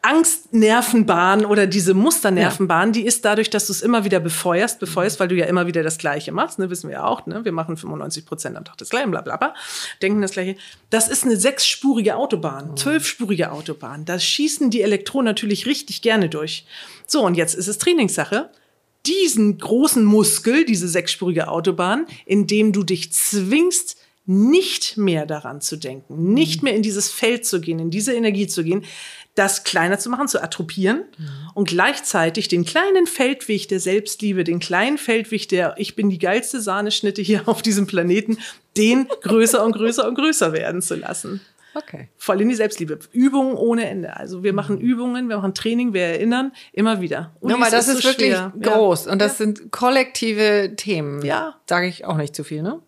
Speaker 3: Angstnervenbahn oder diese Musternervenbahn, die ist dadurch, dass du es immer wieder befeuerst, befeuerst, weil du ja immer wieder das Gleiche machst, ne, wissen wir ja auch, ne, wir machen 95 Prozent am Tag das Gleiche, bla, bla, bla, denken das Gleiche. Das ist eine sechsspurige Autobahn, zwölfspurige Autobahn. Da schießen die Elektronen natürlich richtig gerne durch. So, und jetzt ist es Trainingssache diesen großen Muskel, diese sechsspurige Autobahn, indem du dich zwingst, nicht mehr daran zu denken, nicht mehr in dieses Feld zu gehen, in diese Energie zu gehen, das kleiner zu machen, zu attropieren mhm. und gleichzeitig den kleinen Feldweg der Selbstliebe, den kleinen Feldweg der Ich bin die geilste Sahneschnitte hier auf diesem Planeten, den größer und größer und größer werden zu lassen.
Speaker 2: Okay.
Speaker 3: Voll in die Selbstliebe. Übungen ohne Ende. Also wir machen Übungen, wir machen Training, wir erinnern immer wieder.
Speaker 2: Und ja, das ist, so wirklich schwer. groß und das ja. sind kollektive Themen.
Speaker 3: Ja.
Speaker 2: Sage ich auch nicht zu viel, ne?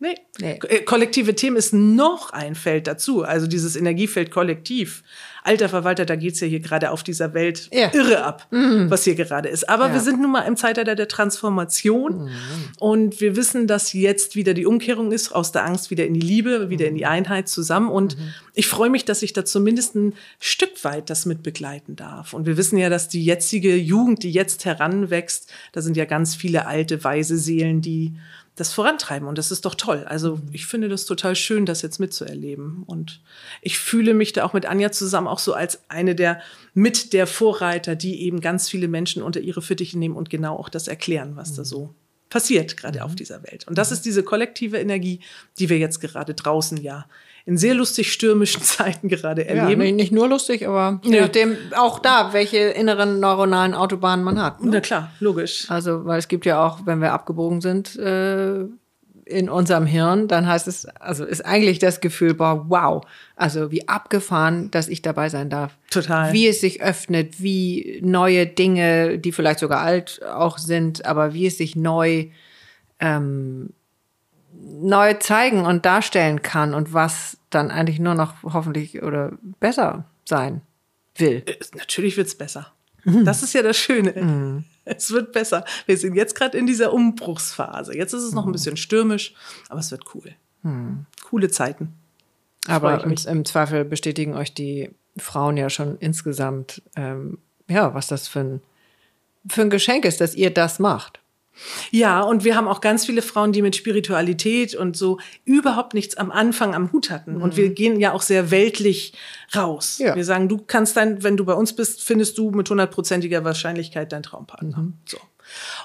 Speaker 3: Nee. nee. Äh, kollektive Themen ist noch ein Feld dazu. Also dieses Energiefeld kollektiv alter Verwalter, da geht's ja hier gerade auf dieser Welt ja. irre ab, mhm. was hier gerade ist. Aber ja. wir sind nun mal im Zeitalter der Transformation mhm. und wir wissen, dass jetzt wieder die Umkehrung ist, aus der Angst wieder in die Liebe, wieder in die mhm. Einheit zusammen. Und mhm. ich freue mich, dass ich da zumindest ein Stück weit das mit begleiten darf. Und wir wissen ja, dass die jetzige Jugend, die jetzt heranwächst, da sind ja ganz viele alte, weise Seelen, die das vorantreiben. Und das ist doch toll. Also ich finde das total schön, das jetzt mitzuerleben. Und ich fühle mich da auch mit Anja zusammen auch so als eine der mit der Vorreiter, die eben ganz viele Menschen unter ihre Fittiche nehmen und genau auch das erklären, was da so passiert gerade auf dieser Welt. Und das ist diese kollektive Energie, die wir jetzt gerade draußen ja in sehr lustig stürmischen [laughs] Zeiten gerade erleben.
Speaker 2: Ja, nicht nur lustig, aber je nachdem auch da, welche inneren neuronalen Autobahnen man hat.
Speaker 3: Ne? Na klar, logisch.
Speaker 2: Also, weil es gibt ja auch, wenn wir abgebogen sind, äh, in unserem Hirn, dann heißt es, also ist eigentlich das Gefühl, boah, wow, also wie abgefahren, dass ich dabei sein darf.
Speaker 3: Total.
Speaker 2: Wie es sich öffnet, wie neue Dinge, die vielleicht sogar alt auch sind, aber wie es sich neu ähm, neu zeigen und darstellen kann und was dann eigentlich nur noch hoffentlich oder besser sein will.
Speaker 3: Äh, natürlich wird's besser. Mhm. Das ist ja das Schöne. Mhm. Es wird besser. Wir sind jetzt gerade in dieser Umbruchsphase. Jetzt ist es noch ein mhm. bisschen stürmisch, aber es wird cool. Mhm. Coole Zeiten.
Speaker 2: Aber im, im, Zweifel bestätigen euch die Frauen ja schon insgesamt, ähm, ja, was das für ein, für ein Geschenk ist, dass ihr das macht.
Speaker 3: Ja, und wir haben auch ganz viele Frauen, die mit Spiritualität und so überhaupt nichts am Anfang am Hut hatten. Mhm. Und wir gehen ja auch sehr weltlich raus. Ja. Wir sagen, du kannst dann, wenn du bei uns bist, findest du mit hundertprozentiger Wahrscheinlichkeit deinen Traumpartner. Mhm. So.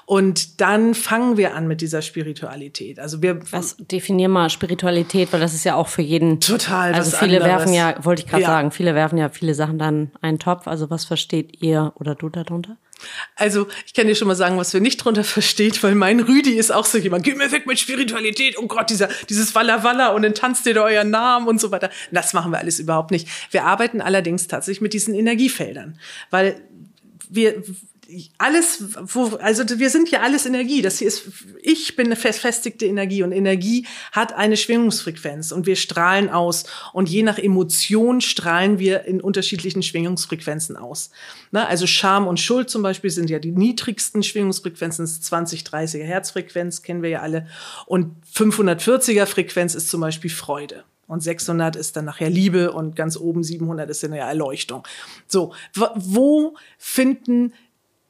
Speaker 3: Und dann fangen wir an mit dieser Spiritualität. Also wir
Speaker 1: was definier mal Spiritualität, weil das ist ja auch für jeden
Speaker 3: total.
Speaker 1: Also viele anderes. werfen ja, wollte ich gerade ja. sagen, viele werfen ja viele Sachen dann einen Topf. Also was versteht ihr oder du darunter?
Speaker 3: Also, ich kann dir schon mal sagen, was wir nicht drunter versteht, weil mein Rüdi ist auch so jemand, geh mir weg mit Spiritualität, oh Gott, dieser, dieses Walla Walla und dann tanzt ihr da euren Namen und so weiter. Das machen wir alles überhaupt nicht. Wir arbeiten allerdings tatsächlich mit diesen Energiefeldern, weil wir, alles, wo, also wir sind ja alles Energie. Das hier ist, ich bin eine verfestigte Energie und Energie hat eine Schwingungsfrequenz und wir strahlen aus und je nach Emotion strahlen wir in unterschiedlichen Schwingungsfrequenzen aus. Na, also Scham und Schuld zum Beispiel sind ja die niedrigsten Schwingungsfrequenzen, 20, 30er Herzfrequenz kennen wir ja alle und 540er Frequenz ist zum Beispiel Freude. Und 600 ist dann nachher Liebe und ganz oben 700 ist dann ja Erleuchtung. So, wo finden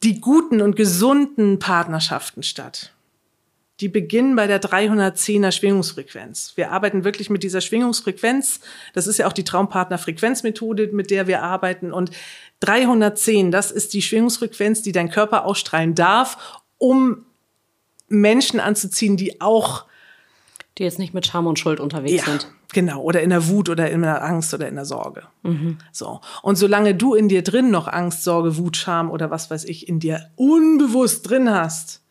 Speaker 3: die guten und gesunden Partnerschaften statt. Die beginnen bei der 310er Schwingungsfrequenz. Wir arbeiten wirklich mit dieser Schwingungsfrequenz. Das ist ja auch die Traumpartner-Frequenzmethode, mit der wir arbeiten. Und 310, das ist die Schwingungsfrequenz, die dein Körper ausstrahlen darf, um Menschen anzuziehen, die auch
Speaker 1: die jetzt nicht mit Scham und Schuld unterwegs ja, sind.
Speaker 3: Genau, oder in der Wut oder in der Angst oder in der Sorge. Mhm. So. Und solange du in dir drin noch Angst, Sorge, Wut, Scham oder was weiß ich in dir unbewusst drin hast,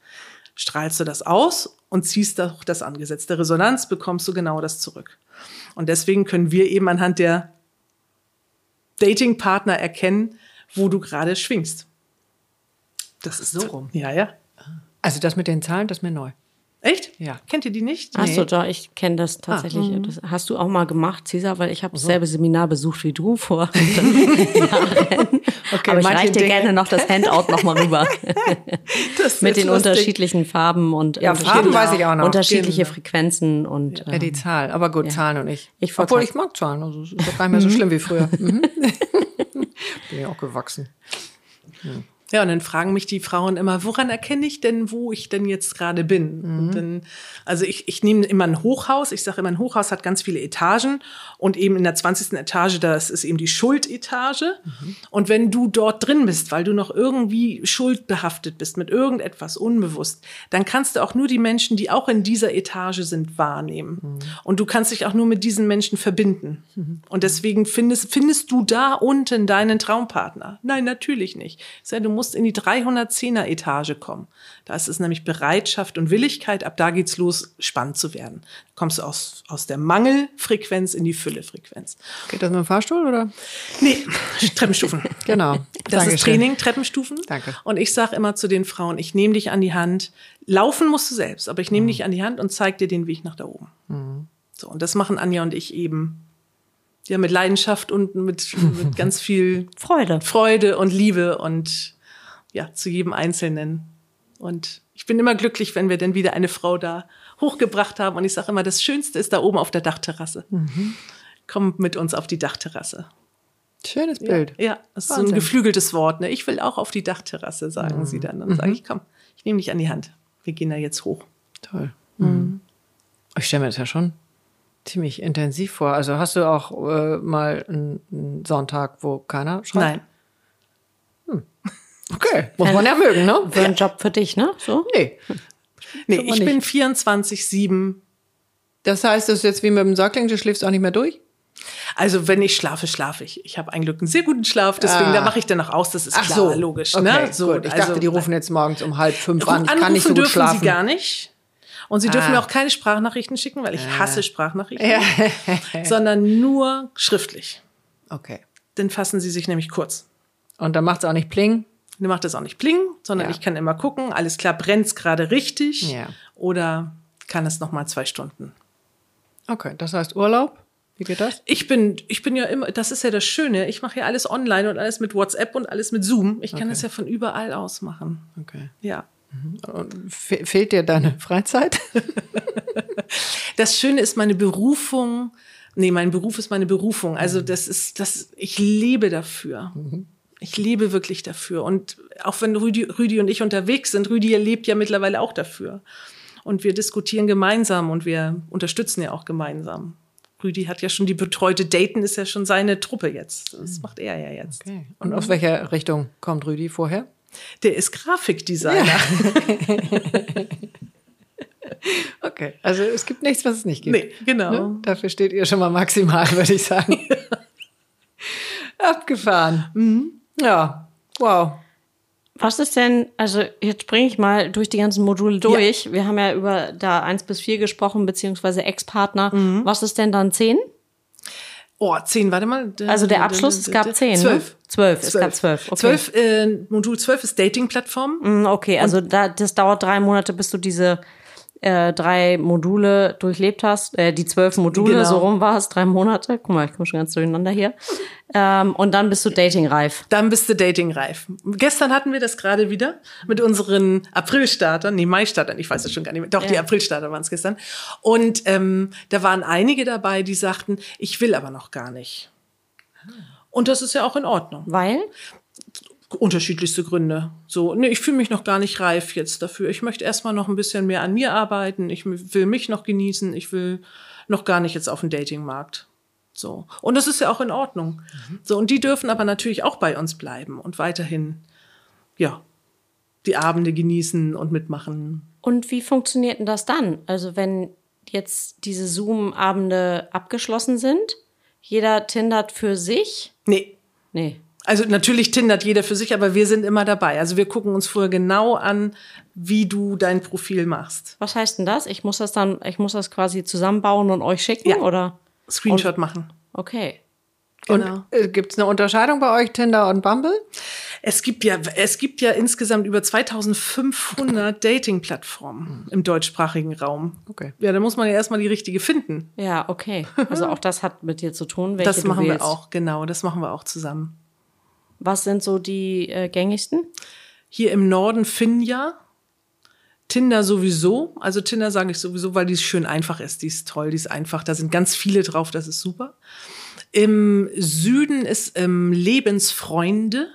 Speaker 3: strahlst du das aus und ziehst auch das angesetzte Resonanz, bekommst du genau das zurück. Und deswegen können wir eben anhand der Datingpartner erkennen, wo du gerade schwingst.
Speaker 2: Das ist so rum.
Speaker 3: Ja, ja.
Speaker 2: Also das mit den Zahlen, das ist mir neu.
Speaker 3: Echt?
Speaker 2: Ja.
Speaker 3: Kennt ihr die nicht?
Speaker 1: Achso, nee. da, ich kenne das tatsächlich. Ah, das hast du auch mal gemacht, Cesar, weil ich habe so. dasselbe Seminar besucht wie du vor [laughs] Jahren. Okay, Aber ich reiche dir gerne noch das Handout noch mal rüber. [laughs] [laughs] Mit den lustig. unterschiedlichen Farben und
Speaker 2: ja, Farben weiß ich auch noch.
Speaker 1: unterschiedliche genau. Frequenzen und
Speaker 2: ja, die ähm, Zahl. Aber gut, ja. Zahlen und ich.
Speaker 1: ich
Speaker 2: Obwohl ich mag Zahlen, also ist doch gar nicht mehr so schlimm wie früher. Mhm. Bin ja auch gewachsen.
Speaker 3: Ja, und dann fragen mich die Frauen immer, woran erkenne ich denn, wo ich denn jetzt gerade bin? Und dann, also ich, ich nehme immer ein Hochhaus. Ich sage immer, ein Hochhaus hat ganz viele Etagen und eben in der 20. Etage, das ist eben die Schuldetage. Und wenn du dort drin bist, weil du noch irgendwie schuldbehaftet bist mit irgendetwas unbewusst, dann kannst du auch nur die Menschen, die auch in dieser Etage sind, wahrnehmen. Und du kannst dich auch nur mit diesen Menschen verbinden. Und deswegen findest, findest du da unten deinen Traumpartner? Nein, natürlich nicht. Du musst in die 310er Etage kommen. Da ist es nämlich Bereitschaft und Willigkeit. Ab da geht's los, spannend zu werden. Da kommst du aus, aus der Mangelfrequenz in die Füllefrequenz.
Speaker 2: Geht das mit dem Fahrstuhl oder?
Speaker 3: Nee, Treppenstufen. [laughs]
Speaker 2: Genau.
Speaker 3: Das
Speaker 2: Dankeschön.
Speaker 3: ist Training, Treppenstufen.
Speaker 2: Danke.
Speaker 3: Und ich sage immer zu den Frauen, ich nehme dich an die Hand. Laufen musst du selbst, aber ich nehme dich an die Hand und zeige dir den Weg nach da oben. So, und das machen Anja und ich eben ja mit Leidenschaft und mit, mit [laughs] ganz viel
Speaker 1: Freude.
Speaker 3: Freude und Liebe und ja, zu jedem Einzelnen. Und ich bin immer glücklich, wenn wir dann wieder eine Frau da hochgebracht haben. Und ich sage immer, das Schönste ist da oben auf der Dachterrasse. Komm mit uns auf die Dachterrasse.
Speaker 2: Schönes Bild.
Speaker 3: Ja, das ist so ein geflügeltes Wort. Ne? Ich will auch auf die Dachterrasse, sagen sie dann. Dann sage ich, komm, ich nehme dich an die Hand. Wir gehen da jetzt hoch.
Speaker 2: Toll. Mhm. Ich stelle mir das ja schon ziemlich intensiv vor. Also hast du auch äh, mal einen, einen Sonntag, wo keiner schreibt?
Speaker 3: Nein.
Speaker 2: Okay, muss man ja mögen, ne?
Speaker 1: Für einen Job für dich, ne? So?
Speaker 2: Nee.
Speaker 3: Nee, ich bin
Speaker 2: nicht.
Speaker 3: 24-7.
Speaker 2: Das heißt, das ist jetzt wie mit dem Säugling, du schläfst auch nicht mehr durch?
Speaker 3: Also wenn ich schlafe, schlafe ich. Ich habe ein Glück einen sehr guten Schlaf, deswegen
Speaker 2: Ah.
Speaker 3: da mache ich dann auch aus, das ist klar, logisch.
Speaker 2: Okay,
Speaker 3: ne? so,
Speaker 2: gut. Ich dachte, die rufen jetzt morgens um halb fünf an. Kann nicht so gut
Speaker 3: dürfen
Speaker 2: schlafen.
Speaker 3: sie gar nicht. Und sie dürfen
Speaker 2: Ah.
Speaker 3: mir auch keine Sprachnachrichten schicken, weil ich hasse Sprachnachrichten, [laughs] sondern nur schriftlich.
Speaker 2: Okay.
Speaker 3: Dann fassen sie sich nämlich kurz.
Speaker 2: Und dann macht es auch nicht pling.
Speaker 3: Macht das auch nicht pling, sondern
Speaker 2: Ja.
Speaker 3: ich kann immer gucken, alles klar, brennt's gerade richtig
Speaker 2: Ja.
Speaker 3: oder kann es noch mal zwei Stunden.
Speaker 2: Okay, das heißt Urlaub. Wie geht das?
Speaker 3: Ich bin, ich bin ja immer, das ist ja das Schöne, ich mache ja alles online und alles mit WhatsApp und alles mit Zoom. Ich kann
Speaker 2: Okay.
Speaker 3: das ja von überall aus machen.
Speaker 2: Okay.
Speaker 3: Ja.
Speaker 2: Fe fehlt dir deine [laughs] Freizeit? [laughs]
Speaker 3: Das Schöne ist meine Berufung. Nee, mein Beruf ist meine Berufung. Also das ist, das, ich lebe dafür. Ich lebe wirklich dafür. Und auch wenn Rüdi, Rüdi und ich unterwegs sind, Rüdi lebt ja mittlerweile auch dafür. Und wir diskutieren gemeinsam und wir unterstützen ja auch gemeinsam. Rüdi hat ja schon die betreute Daten, ist ja schon seine Truppe jetzt. Das macht er ja jetzt.
Speaker 2: Okay. Und aus welcher Richtung kommt Rüdi vorher?
Speaker 3: Der ist Grafikdesigner. [laughs]
Speaker 2: Okay, also es gibt nichts, was es nicht gibt.
Speaker 3: Nee, genau.
Speaker 2: Ne? Dafür steht ihr schon mal maximal, würde ich sagen. [laughs] Abgefahren.
Speaker 3: Mhm.
Speaker 2: Ja, wow.
Speaker 1: Was ist denn, also jetzt springe ich mal durch die ganzen Module durch. Wir haben ja über da eins bis vier gesprochen, beziehungsweise Ex-Partner. Was ist denn dann zehn?
Speaker 3: Oh, zehn, warte mal.
Speaker 1: Also der Abschluss, es gab zehn.
Speaker 3: Zwölf.
Speaker 1: Ne? Zwölf, es gab zwölf. Okay.
Speaker 3: Zwölf, äh, Modul 12 ist Dating-Plattform.
Speaker 1: Mm, Okay, also da, das dauert drei Monate, bis du diese äh, drei Module durchlebt hast. Äh, die zwölf Module,
Speaker 3: Genau.
Speaker 1: so rum war es, drei Monate. Guck mal, ich komme schon ganz durcheinander hier. Ähm, und dann bist du datingreif.
Speaker 3: Dann bist du datingreif. Gestern hatten wir das gerade wieder mit unseren Aprilstartern, nee, Mai-Startern, ich weiß es schon gar nicht mehr. Doch, die
Speaker 1: Ja.
Speaker 3: Aprilstarter waren es gestern. Und ähm, da waren einige dabei, die sagten, ich will aber noch gar nicht. Und das ist ja auch in Ordnung.
Speaker 1: Weil?
Speaker 3: Unterschiedlichste Gründe. So, nee, ich fühle mich noch gar nicht reif jetzt dafür. Ich möchte erstmal noch ein bisschen mehr an mir arbeiten. Ich will mich noch genießen. Ich will noch gar nicht jetzt auf den Datingmarkt. So. Und das ist ja auch in Ordnung. So, und die dürfen aber natürlich auch bei uns bleiben und weiterhin, ja, die Abende genießen und mitmachen.
Speaker 1: Und wie funktioniert denn das dann? Also wenn jetzt diese Zoom-Abende abgeschlossen sind, jeder tindert für sich?
Speaker 3: Nee.
Speaker 1: Nee.
Speaker 3: Also natürlich tindert jeder für sich, aber wir sind immer dabei. Also wir gucken uns vorher genau an, wie du dein Profil machst.
Speaker 1: Was heißt denn das? Ich muss das dann, ich muss das quasi zusammenbauen und euch schicken,
Speaker 3: Ja.
Speaker 1: oder?
Speaker 3: Screenshot machen.
Speaker 1: Okay.
Speaker 3: Genau.
Speaker 2: Und äh, gibt es eine Unterscheidung bei euch, Tinder und Bumble?
Speaker 3: Es gibt ja, es gibt ja insgesamt über 2500 Dating-Plattformen im deutschsprachigen Raum.
Speaker 2: Okay.
Speaker 3: Ja, da muss man ja erstmal die richtige finden.
Speaker 1: Ja, okay. Also auch das hat mit dir zu tun, [laughs] welche
Speaker 3: Das
Speaker 1: du
Speaker 3: machen wir auch, genau, das machen wir auch zusammen.
Speaker 1: Was sind so die äh, gängigsten?
Speaker 3: Hier im Norden Finja, Tinder sowieso. Also Tinder sage ich sowieso, weil die schön einfach ist. Die ist toll, die ist einfach. Da sind ganz viele drauf, das ist super. Im Süden ist ähm, Lebensfreunde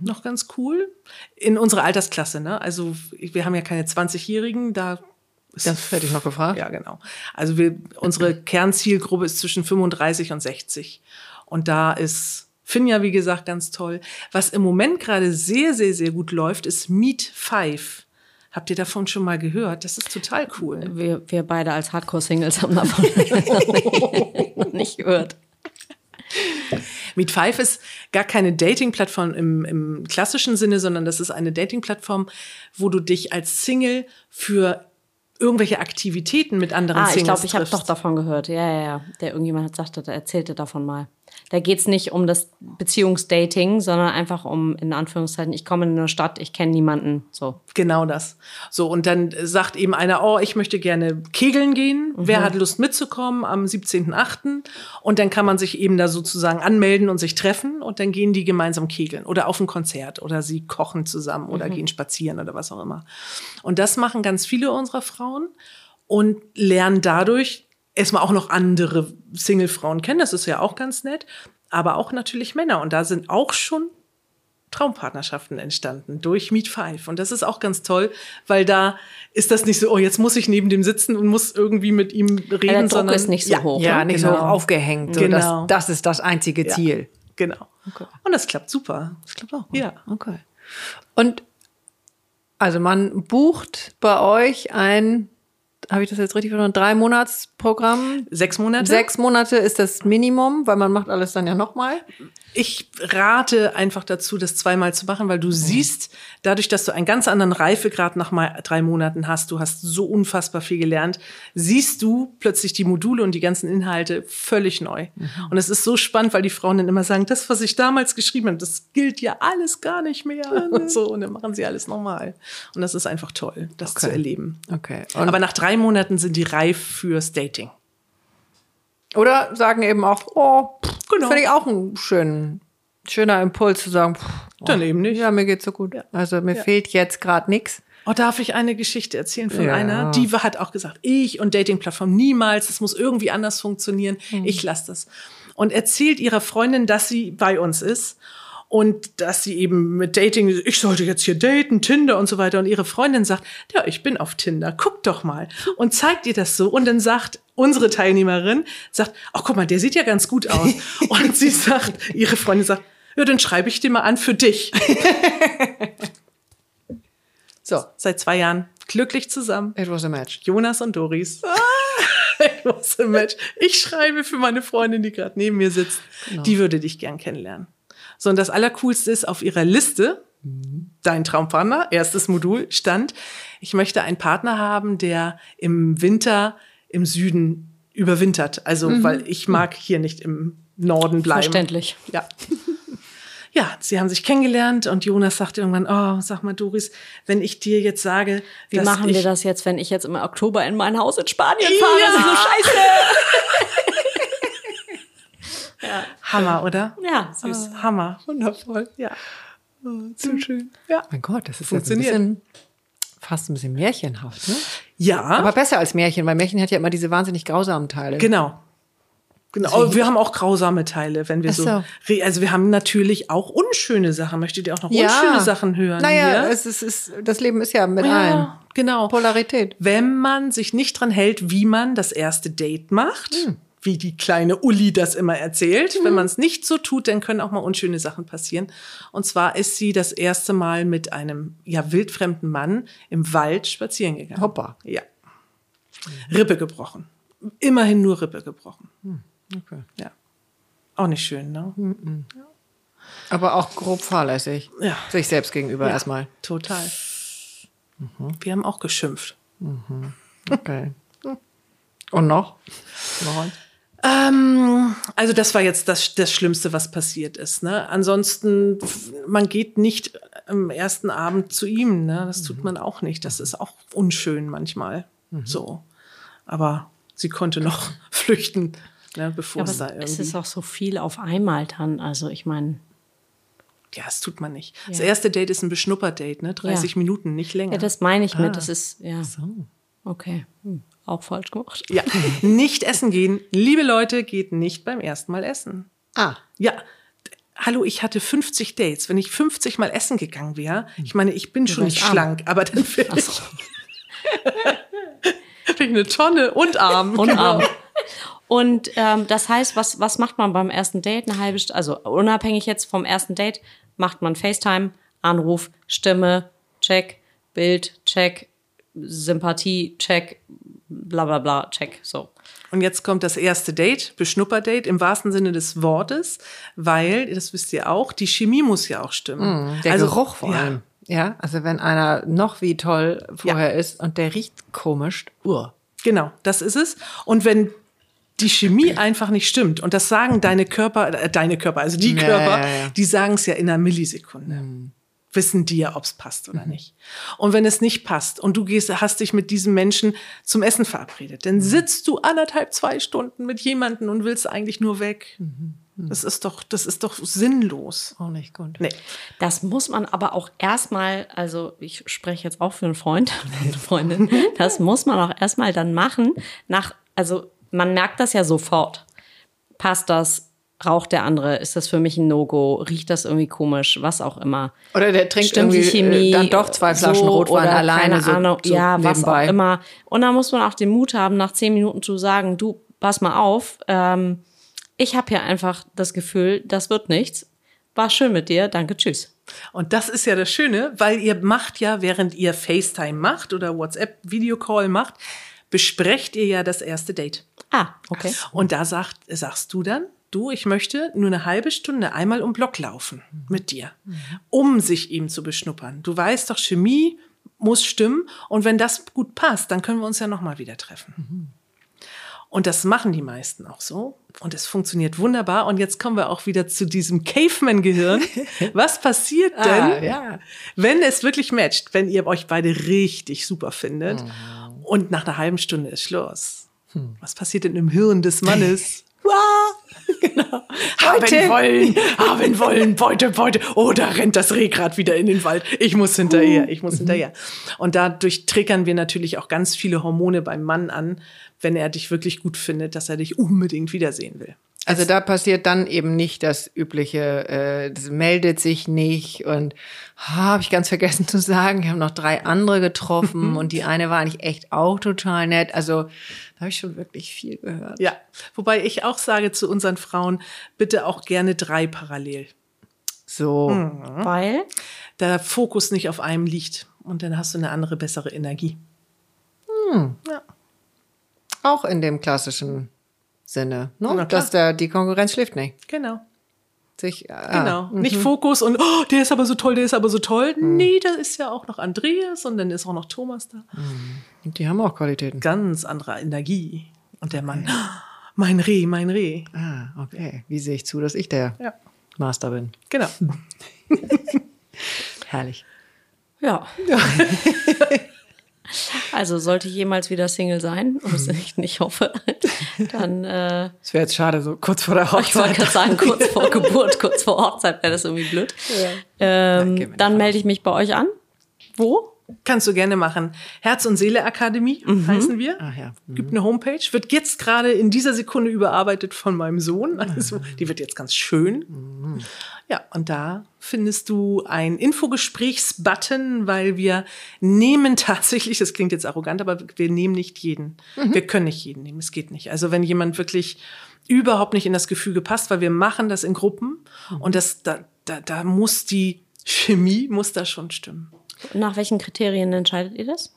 Speaker 3: noch ganz cool. In unserer Altersklasse, ne? Also wir haben ja keine 20-Jährigen, da
Speaker 2: Das hätte ich noch gefragt.
Speaker 3: ja, genau. Also wir, unsere Kernzielgruppe ist zwischen 35 und 60. Und da ist Finja, wie gesagt, ganz toll. Was im Moment gerade sehr, sehr, sehr gut läuft, ist Meet Five. Habt ihr davon schon mal gehört? Das ist total cool.
Speaker 1: Wir, wir beide als Hardcore-Singles haben davon [laughs] noch nicht gehört.
Speaker 3: Meet Five ist gar keine Dating-Plattform im, im klassischen Sinne, sondern das ist eine Dating-Plattform, wo du dich als Single für irgendwelche Aktivitäten mit anderen
Speaker 1: Ah, ich
Speaker 3: Singles
Speaker 1: glaube, ich habe doch davon gehört. Ja, ja, ja. Der irgendjemand hat sagte, erzählte davon mal. Da geht's nicht um das Beziehungsdating, sondern einfach um, in Anführungszeichen, ich komme in eine Stadt, ich kenne niemanden. So.
Speaker 3: Genau das. So, und dann sagt eben einer, oh, ich möchte gerne kegeln gehen. Wer hat Lust mitzukommen am 17.8.? Und dann kann man sich eben da sozusagen anmelden und sich treffen und dann gehen die gemeinsam kegeln oder auf ein Konzert oder sie kochen zusammen oder gehen spazieren oder was auch immer. Und das machen ganz viele unserer Frauen und lernen dadurch erstmal auch noch andere Single-Frauen kennen. Das ist ja auch ganz nett. Aber auch natürlich Männer. Und da sind auch schon Traumpartnerschaften entstanden durch Meet Five. Und das ist auch ganz toll, weil da ist das nicht so, oh, jetzt muss ich neben dem sitzen und muss irgendwie mit ihm reden,
Speaker 1: der Druck
Speaker 3: sondern
Speaker 1: ist nicht so
Speaker 3: ja,
Speaker 1: hoch.
Speaker 2: Ja,
Speaker 1: ne?
Speaker 2: nicht
Speaker 3: Genau.
Speaker 2: so hoch aufgehängt.
Speaker 3: Genau.
Speaker 2: das, das ist das einzige
Speaker 3: Ja.
Speaker 2: Ziel.
Speaker 3: Genau. Und das klappt super.
Speaker 2: Das klappt auch.
Speaker 3: Ja.
Speaker 2: Okay. Und also man bucht bei euch ein, habe ich das jetzt richtig verstanden, drei Monatsprogramm.
Speaker 3: Sechs Monate.
Speaker 2: Sechs Monate ist das Minimum, weil man macht alles dann ja nochmal.
Speaker 3: Ich rate einfach dazu, das zweimal zu machen, weil du siehst, dadurch, dass du einen ganz anderen Reifegrad nach mal drei Monaten hast, du hast so unfassbar viel gelernt, siehst du plötzlich die Module und die ganzen Inhalte völlig neu. Und es ist so spannend, weil die Frauen dann immer sagen, das, was ich damals geschrieben habe, das gilt ja alles gar nicht mehr. Und [laughs] so, und dann machen sie alles nochmal. Und das ist einfach toll, das zu erleben.
Speaker 2: Okay. Und,
Speaker 3: Aber nach drei Monaten sind die reif fürs Dating.
Speaker 2: Oder sagen eben auch, oh, pff,
Speaker 3: Genau.
Speaker 2: finde ich auch ein schön, schöner Impuls zu sagen, pff, oh,
Speaker 3: Dann eben nicht.
Speaker 2: Ja, mir geht's so gut. Also mir fehlt jetzt gerade nichts.
Speaker 3: Oh, darf ich eine Geschichte erzählen von
Speaker 2: Ja.
Speaker 3: einer? Die hat auch gesagt, ich und Datingplattform niemals, das muss irgendwie anders funktionieren. Ich lasse das. Und erzählt ihrer Freundin, dass sie bei uns ist und dass sie eben mit Dating, ich sollte jetzt hier daten, Tinder und so weiter. Und ihre Freundin sagt, ja, ich bin auf Tinder, guck doch mal. Und zeigt ihr das so. Und dann sagt unsere Teilnehmerin, sagt, ach guck mal, der sieht ja ganz gut aus. [laughs] und sie sagt, ihre Freundin sagt, ja, dann schreibe ich den mal an für dich.
Speaker 2: So,
Speaker 3: Seit zwei Jahren glücklich zusammen.
Speaker 2: it was a match.
Speaker 3: Jonas und Doris. Ich muss im Match. Ich schreibe für meine Freundin, die gerade neben mir sitzt. Die würde dich gern kennenlernen. So, und das Allercoolste ist, auf ihrer Liste, dein Traumpartner, erstes Modul, stand, ich möchte einen Partner haben, der im Winter im Süden überwintert. Also, weil ich mag hier nicht im Norden bleiben.
Speaker 1: Verständlich.
Speaker 3: Ja. [laughs] Ja, sie haben sich kennengelernt und Jonas sagte irgendwann, oh, sag mal, Doris, wenn ich dir jetzt sage,
Speaker 1: Wie machen wir das jetzt, wenn ich jetzt im Oktober in mein Haus in Spanien fahre?
Speaker 3: Ja.
Speaker 1: Das ist so scheiße. [laughs]
Speaker 3: Hammer, oder?
Speaker 1: Ja, süß.
Speaker 3: Ah, Hammer. Wundervoll. Ja. zu schön. Ja.
Speaker 2: Mein Gott, das ist jetzt ein bisschen, fast ein bisschen märchenhaft, ne?
Speaker 3: Ja,
Speaker 2: Aber besser als Märchen, weil Märchen hat ja immer diese wahnsinnig grausamen Teile.
Speaker 3: genau. Genau. Aber wir haben auch grausame Teile, wenn wir so.
Speaker 2: so.
Speaker 3: Also wir haben natürlich auch unschöne Sachen. Möchtet ihr auch noch unschöne Sachen hören?
Speaker 2: Naja,
Speaker 3: hier?
Speaker 2: es ist, es, das Leben ist ja mit allem.
Speaker 3: ja, genau.
Speaker 2: Polarität.
Speaker 3: Wenn man sich nicht dran hält, wie man das erste Date macht, wie die kleine Uli das immer erzählt, wenn man es nicht so tut, dann können auch mal unschöne Sachen passieren. Und zwar ist sie das erste Mal mit einem ja wildfremden Mann im Wald spazieren gegangen.
Speaker 2: Hoppa.
Speaker 3: Ja. Rippe gebrochen. Immerhin nur Rippe gebrochen.
Speaker 2: Okay.
Speaker 3: Ja. Auch nicht schön, ne?
Speaker 2: Aber auch grob fahrlässig.
Speaker 3: Ja.
Speaker 2: Sich selbst gegenüber
Speaker 3: Ja,
Speaker 2: erstmal.
Speaker 3: Total. Wir haben auch geschimpft.
Speaker 2: Okay. Und noch? Noch eins?
Speaker 3: Ähm, also das war jetzt das, das Schlimmste, was passiert ist. Ne? Ansonsten, man geht nicht am ersten Abend zu ihm. Ne? Das tut man auch nicht. Das ist auch unschön manchmal. So. Aber sie konnte noch [laughs] flüchten, ne, bevor
Speaker 1: Aber
Speaker 3: es da
Speaker 1: es
Speaker 3: irgendwie...
Speaker 1: ist auch so viel auf einmal dann. Also ich meine,
Speaker 3: ja, das tut man nicht. Das
Speaker 1: Ja.
Speaker 3: erste Date ist ein Beschnupperdate, ne? 30 Minuten, nicht länger.
Speaker 1: ja, das meine ich mit. Das ist, ja.
Speaker 2: So.
Speaker 1: Okay. Hm. Auch falsch gemacht.
Speaker 3: Ja, nicht essen gehen. Liebe Leute, geht nicht beim ersten Mal essen.
Speaker 2: Ah,
Speaker 3: Ja, hallo, ich hatte 50 Dates. Wenn ich 50 Mal essen gegangen wäre, ich meine, ich bin schon
Speaker 1: wärst
Speaker 3: nicht
Speaker 1: arm.
Speaker 3: schlank, aber dann wäre ich, [laughs] wär ich eine Tonne und arm.
Speaker 1: Und
Speaker 3: genau.
Speaker 1: arm. Und ähm, das heißt, was, was macht man beim ersten Date? Eine halbe Stunde, also unabhängig jetzt vom ersten Date, macht man FaceTime, Anruf, Stimme, Check, Bild, Check, Sympathie, Check, bla bla bla, Check. So.
Speaker 3: Und jetzt kommt das erste Date, Beschnupperdate im wahrsten Sinne des Wortes, weil, das wisst ihr auch, die Chemie muss ja auch stimmen.
Speaker 2: der
Speaker 3: also,
Speaker 2: Geruch vor
Speaker 3: ja.
Speaker 2: allem. Ja, also wenn einer noch wie toll vorher ist und der riecht komisch, uh.
Speaker 3: Genau, das ist es. Und wenn die Chemie einfach nicht stimmt, und das sagen deine Körper, äh, deine Körper, also die
Speaker 2: Ja,
Speaker 3: Körper,
Speaker 2: ja, ja.
Speaker 3: die sagen es ja in einer Millisekunde. Wissen die ja, ob es passt oder nicht. Und wenn es nicht passt und du gehst, hast dich mit diesem Menschen zum Essen verabredet, dann sitzt du anderthalb, zwei Stunden mit jemandem und willst eigentlich nur weg. Das ist doch, das ist doch sinnlos.
Speaker 2: Auch nicht gut.
Speaker 3: Nee.
Speaker 1: Das muss man aber auch erstmal, also ich spreche jetzt auch für einen Freund [laughs] oder eine Freundin, das muss man auch erstmal dann machen. Nach, also man merkt das ja sofort. Passt das? Raucht der andere? Ist das für mich ein No-Go? Riecht das irgendwie komisch? Was auch immer.
Speaker 2: Oder der trinkt
Speaker 1: Stimmt die
Speaker 2: irgendwie
Speaker 1: Chemie
Speaker 2: äh, dann doch zwei Flaschen
Speaker 1: so
Speaker 2: Rotwein alleine
Speaker 1: keine
Speaker 2: so,
Speaker 1: Ahnung,
Speaker 2: so
Speaker 1: ja, was
Speaker 2: nebenbei.
Speaker 1: auch immer. Und da muss man auch den Mut haben, nach zehn Minuten zu sagen, du, pass mal auf, ähm, ich habe hier einfach das Gefühl, das wird nichts. War schön mit dir, danke, tschüss.
Speaker 3: Und das ist ja das Schöne, weil ihr macht ja, während ihr FaceTime macht oder WhatsApp Videocall macht, besprecht ihr ja das erste Date.
Speaker 1: Ah, okay.
Speaker 3: Und da sagt, sagst du dann, du, ich möchte nur eine halbe Stunde einmal um Block laufen mit dir, um sich ihm zu beschnuppern. Du weißt doch, Chemie muss stimmen und wenn das gut passt, dann können wir uns ja noch mal wieder treffen. Und das machen die meisten auch so. Und es funktioniert wunderbar. Und jetzt kommen wir auch wieder zu diesem Caveman-Gehirn. [laughs] Was passiert denn,
Speaker 2: Ah, ja.
Speaker 3: wenn es wirklich matcht, wenn ihr euch beide richtig super findet und nach einer halben Stunde ist Schluss? Was passiert denn im Hirn des Mannes? [laughs] [laughs] genau. Haben wollen, haben wollen, Beute, Beute. Oh, da rennt das Rehgrad wieder in den Wald. Ich muss hinterher, ich muss hinterher. Und dadurch triggern wir natürlich auch ganz viele Hormone beim Mann an, wenn er dich wirklich gut findet, dass er dich unbedingt wiedersehen will.
Speaker 2: Also da passiert dann eben nicht das übliche, äh, das meldet sich nicht und ah, habe ich ganz vergessen zu sagen, wir haben noch drei andere getroffen und die eine war eigentlich echt auch total nett. Also da habe ich schon wirklich viel gehört.
Speaker 3: Ja, wobei ich auch sage zu unseren Frauen, bitte auch gerne drei parallel.
Speaker 2: So,
Speaker 1: Weil
Speaker 3: Der Fokus nicht auf einem liegt und dann hast du eine andere, bessere Energie. Ja.
Speaker 2: auch in dem klassischen Sinne, ne? Dass da die Konkurrenz schläft nicht.
Speaker 3: Genau.
Speaker 2: Sich, ah,
Speaker 3: Genau. Nicht Fokus und oh, der ist aber so toll, der ist aber so toll. Nee, da ist ja auch noch Andreas und dann ist auch noch Thomas da.
Speaker 2: Die haben auch Qualitäten.
Speaker 3: Ganz andere Energie. Und der Mann, "Oh, [gasps] mein Reh, mein Reh.
Speaker 2: Ah, okay. Wie sehe ich zu, dass ich der
Speaker 3: Ja,
Speaker 2: Master bin?
Speaker 3: genau. [laughs]
Speaker 2: Herrlich.
Speaker 1: Ja. [laughs] [laughs] also sollte ich jemals wieder Single sein, was ich nicht hoffe, dann äh,
Speaker 2: Es wäre jetzt schade, so kurz vor der
Speaker 1: ich wollte
Speaker 2: Hochzeit.
Speaker 1: gerade sagen, kurz vor [laughs] Geburt, kurz vor Hochzeit wäre das irgendwie blöd. Ähm,
Speaker 2: gehen wir
Speaker 1: dann melde ich mich bei euch an. Wo?
Speaker 3: Kannst du gerne machen. Herz- und Seele-Akademie heißen wir.
Speaker 2: Ach ja.
Speaker 3: Gibt eine Homepage, wird jetzt gerade in dieser Sekunde überarbeitet von meinem Sohn. Also, die wird jetzt ganz schön. Ja, und da findest du ein Infogesprächs-Button, weil wir nehmen [laughs] tatsächlich, das klingt jetzt arrogant, aber wir nehmen nicht jeden. Wir können nicht jeden nehmen, es geht nicht. Also wenn jemand wirklich überhaupt nicht in das Gefüge passt, weil wir machen das in Gruppen und das, da, da, da muss die Chemie, muss da schon stimmen.
Speaker 1: Nach welchen Kriterien entscheidet ihr das?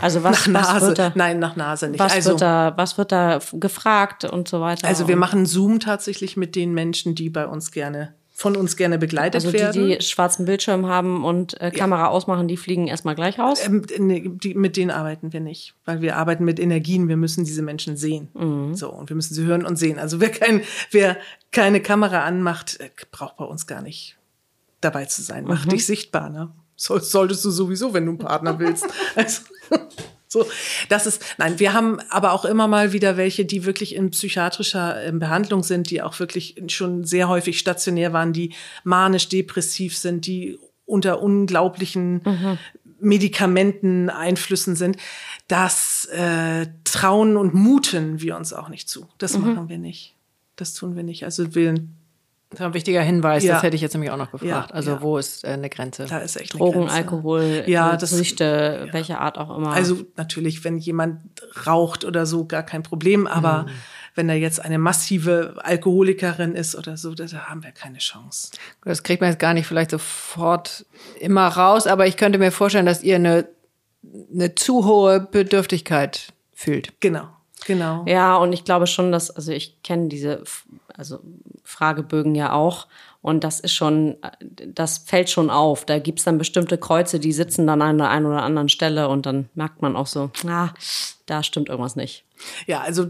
Speaker 1: Also was,
Speaker 3: Nach
Speaker 1: was
Speaker 3: Nase.
Speaker 1: wird da,
Speaker 3: Nein, nach Nase nicht.
Speaker 1: was
Speaker 3: also,
Speaker 1: wird da, was wird da gefragt und so weiter?
Speaker 3: Also wir machen Zoom tatsächlich mit den Menschen, die bei uns gerne, von uns gerne begleitet
Speaker 1: also die,
Speaker 3: werden.
Speaker 1: die schwarzen Bildschirm haben und äh, Kamera ausmachen, die fliegen erstmal gleich raus.
Speaker 3: Ähm, nee, die, mit denen arbeiten wir nicht, weil wir arbeiten mit Energien. Wir müssen diese Menschen sehen.
Speaker 1: Mhm.
Speaker 3: So und wir müssen sie hören und sehen. Also wer kein, wer keine Kamera anmacht, äh, braucht bei uns gar nicht dabei zu sein. Mach
Speaker 1: Mhm.
Speaker 3: dich sichtbar. Ne? Soll, solltest du sowieso, wenn du einen Partner willst. [laughs] Also, so, das ist, nein, wir haben aber auch immer mal wieder welche, die wirklich in psychiatrischer ähm, Behandlung sind, die auch wirklich schon sehr häufig stationär waren, die manisch-depressiv sind, die unter unglaublichen Medikamenten, Einflüssen sind, das äh, trauen und muten wir uns auch nicht zu. Das
Speaker 2: Mhm.
Speaker 3: machen wir nicht. Das tun wir nicht. Also wir,
Speaker 2: Das war ein wichtiger Hinweis,
Speaker 3: Ja.
Speaker 2: das hätte ich jetzt nämlich auch noch gefragt.
Speaker 3: Ja,
Speaker 2: also
Speaker 3: ja.
Speaker 2: wo ist äh, eine Grenze?
Speaker 3: da ist echt eine
Speaker 1: Drogen,
Speaker 3: Grenze.
Speaker 1: Alkohol,
Speaker 3: Ja,
Speaker 1: äh,
Speaker 3: das-
Speaker 1: Süchte, welche Art auch immer.
Speaker 3: Also natürlich, wenn jemand raucht oder so, gar kein Problem. Aber wenn er jetzt eine massive Alkoholikerin ist oder so, da, da haben wir keine Chance.
Speaker 2: Das kriegt man jetzt gar nicht vielleicht sofort immer raus, aber ich könnte mir vorstellen, dass ihr eine, eine zu hohe Bedürftigkeit fühlt.
Speaker 3: Genau, genau.
Speaker 1: Ja, und ich glaube schon, dass, also ich kenne diese also Fragebögen ja auch. Und das ist schon, das fällt schon auf. Da gibt's dann bestimmte Kreuze, die sitzen dann an der einen oder anderen Stelle und dann merkt man auch so, ah, da stimmt irgendwas nicht.
Speaker 3: Ja, also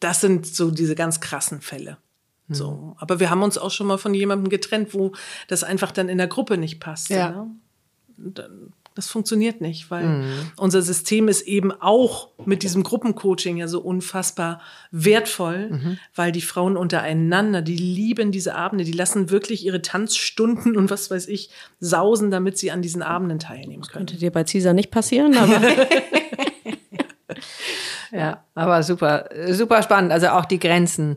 Speaker 3: das sind so diese ganz krassen Fälle. So, aber wir haben uns auch schon mal von jemandem getrennt, wo das einfach dann in der Gruppe nicht passt.
Speaker 2: Ja.
Speaker 3: Ne? Und dann, das funktioniert nicht, weil unser System ist eben auch mit diesem Gruppencoaching ja so unfassbar wertvoll, weil die Frauen untereinander, die lieben diese Abende, die lassen wirklich ihre Tanzstunden und was weiß ich sausen, damit sie an diesen Abenden teilnehmen können.
Speaker 1: Könnte dir bei Caesar nicht passieren, aber [laughs]
Speaker 2: Ja, aber super, super spannend. Also auch die Grenzen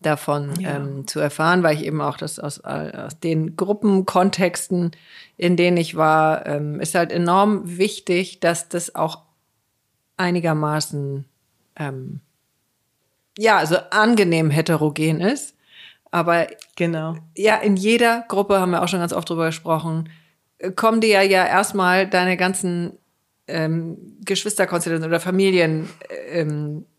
Speaker 2: davon
Speaker 3: Ja.
Speaker 2: ähm, zu erfahren, weil ich eben auch das aus, aus den Gruppenkontexten, in denen ich war, ähm, ist halt enorm wichtig, dass das auch einigermaßen ähm, ja, also angenehm heterogen ist. Aber
Speaker 3: Genau.
Speaker 2: ja, in jeder Gruppe haben wir auch schon ganz oft drüber gesprochen, äh, kommen dir ja, ja erstmal deine ganzen ähm, Geschwisterkonstellationen oder Familien ähm, äh,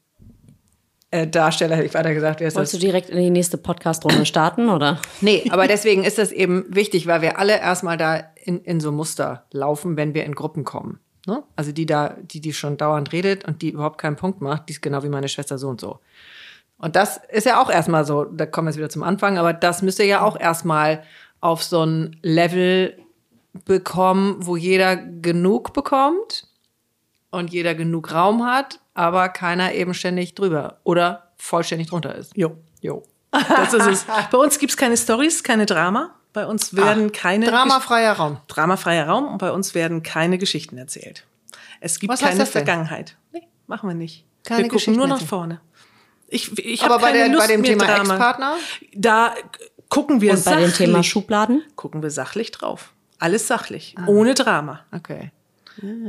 Speaker 2: Darsteller, hätte ich weiter gesagt.
Speaker 1: Wolltest
Speaker 2: das?
Speaker 1: du direkt in die nächste Podcast-Runde starten, oder?
Speaker 2: Nee, aber deswegen ist das eben wichtig, weil wir alle erstmal da in, in so Muster laufen, wenn wir in Gruppen kommen. Ne? Also die da, die, die schon dauernd redet und die überhaupt keinen Punkt macht, die ist genau wie meine Schwester so und so. Und das ist ja auch erstmal so, da kommen wir jetzt wieder zum Anfang, aber das müsst ihr ja auch erstmal auf so ein Level bekommen, wo jeder genug bekommt und jeder genug Raum hat, aber keiner eben ständig drüber oder vollständig drunter ist.
Speaker 3: Jo.
Speaker 2: Jo.
Speaker 3: Das ist es. [laughs] Bei uns gibt's keine Stories, keine Drama. Bei uns werden keine
Speaker 2: Dramafreier Raum.
Speaker 3: dramafreier Raum und bei uns werden keine Geschichten erzählt. Es gibt
Speaker 2: Was heißt
Speaker 3: keine? Vergangenheit. Nee, machen wir nicht.
Speaker 2: Keine
Speaker 3: wir gucken
Speaker 2: Geschichten
Speaker 3: nur nach vorne. Ich, ich
Speaker 2: Aber
Speaker 3: hab
Speaker 2: bei,
Speaker 3: keine
Speaker 2: der,
Speaker 3: Lust
Speaker 2: bei dem
Speaker 3: mehr
Speaker 2: Thema. Ex-Partner?
Speaker 3: Da gucken wir
Speaker 1: Und bei dem Thema
Speaker 3: sachlich.
Speaker 1: Schubladen?
Speaker 3: gucken wir sachlich drauf. Alles sachlich,
Speaker 2: Ah.
Speaker 3: ohne Drama.
Speaker 2: Okay.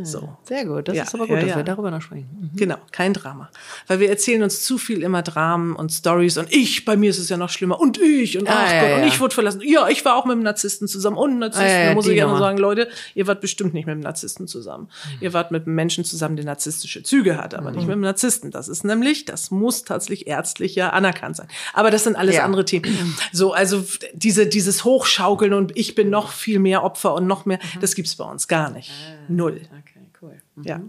Speaker 3: So.
Speaker 2: Sehr gut. Das
Speaker 3: Ja,
Speaker 2: ist aber gut,
Speaker 3: ja,
Speaker 2: dass
Speaker 3: ja.
Speaker 2: wir darüber noch sprechen.
Speaker 3: Genau, kein Drama. Weil wir erzählen uns zu viel immer Dramen und Stories und ich, bei mir ist es ja noch schlimmer und ich und
Speaker 2: Ah,
Speaker 3: ach Gott und ich wurde verlassen. Ja, ich war auch mit einem Narzissten zusammen und Narzissten.
Speaker 2: Ah,
Speaker 3: da muss ich
Speaker 2: Nummer.
Speaker 3: sagen, Leute, ihr wart bestimmt nicht mit einem Narzissten zusammen. Ihr wart mit einem Menschen zusammen, der narzisstische Züge hat, aber
Speaker 2: Mhm.
Speaker 3: nicht mit einem Narzissten. Das ist nämlich, das muss tatsächlich ärztlich ja anerkannt sein. Aber das sind alles andere Themen. [clears throat] So, also diese, dieses Hochschaukeln und ich bin noch viel mehr Opfer und noch mehr,
Speaker 2: Mhm.
Speaker 3: das gibt's bei uns gar nicht. Null.
Speaker 2: Okay, cool.
Speaker 3: Ja.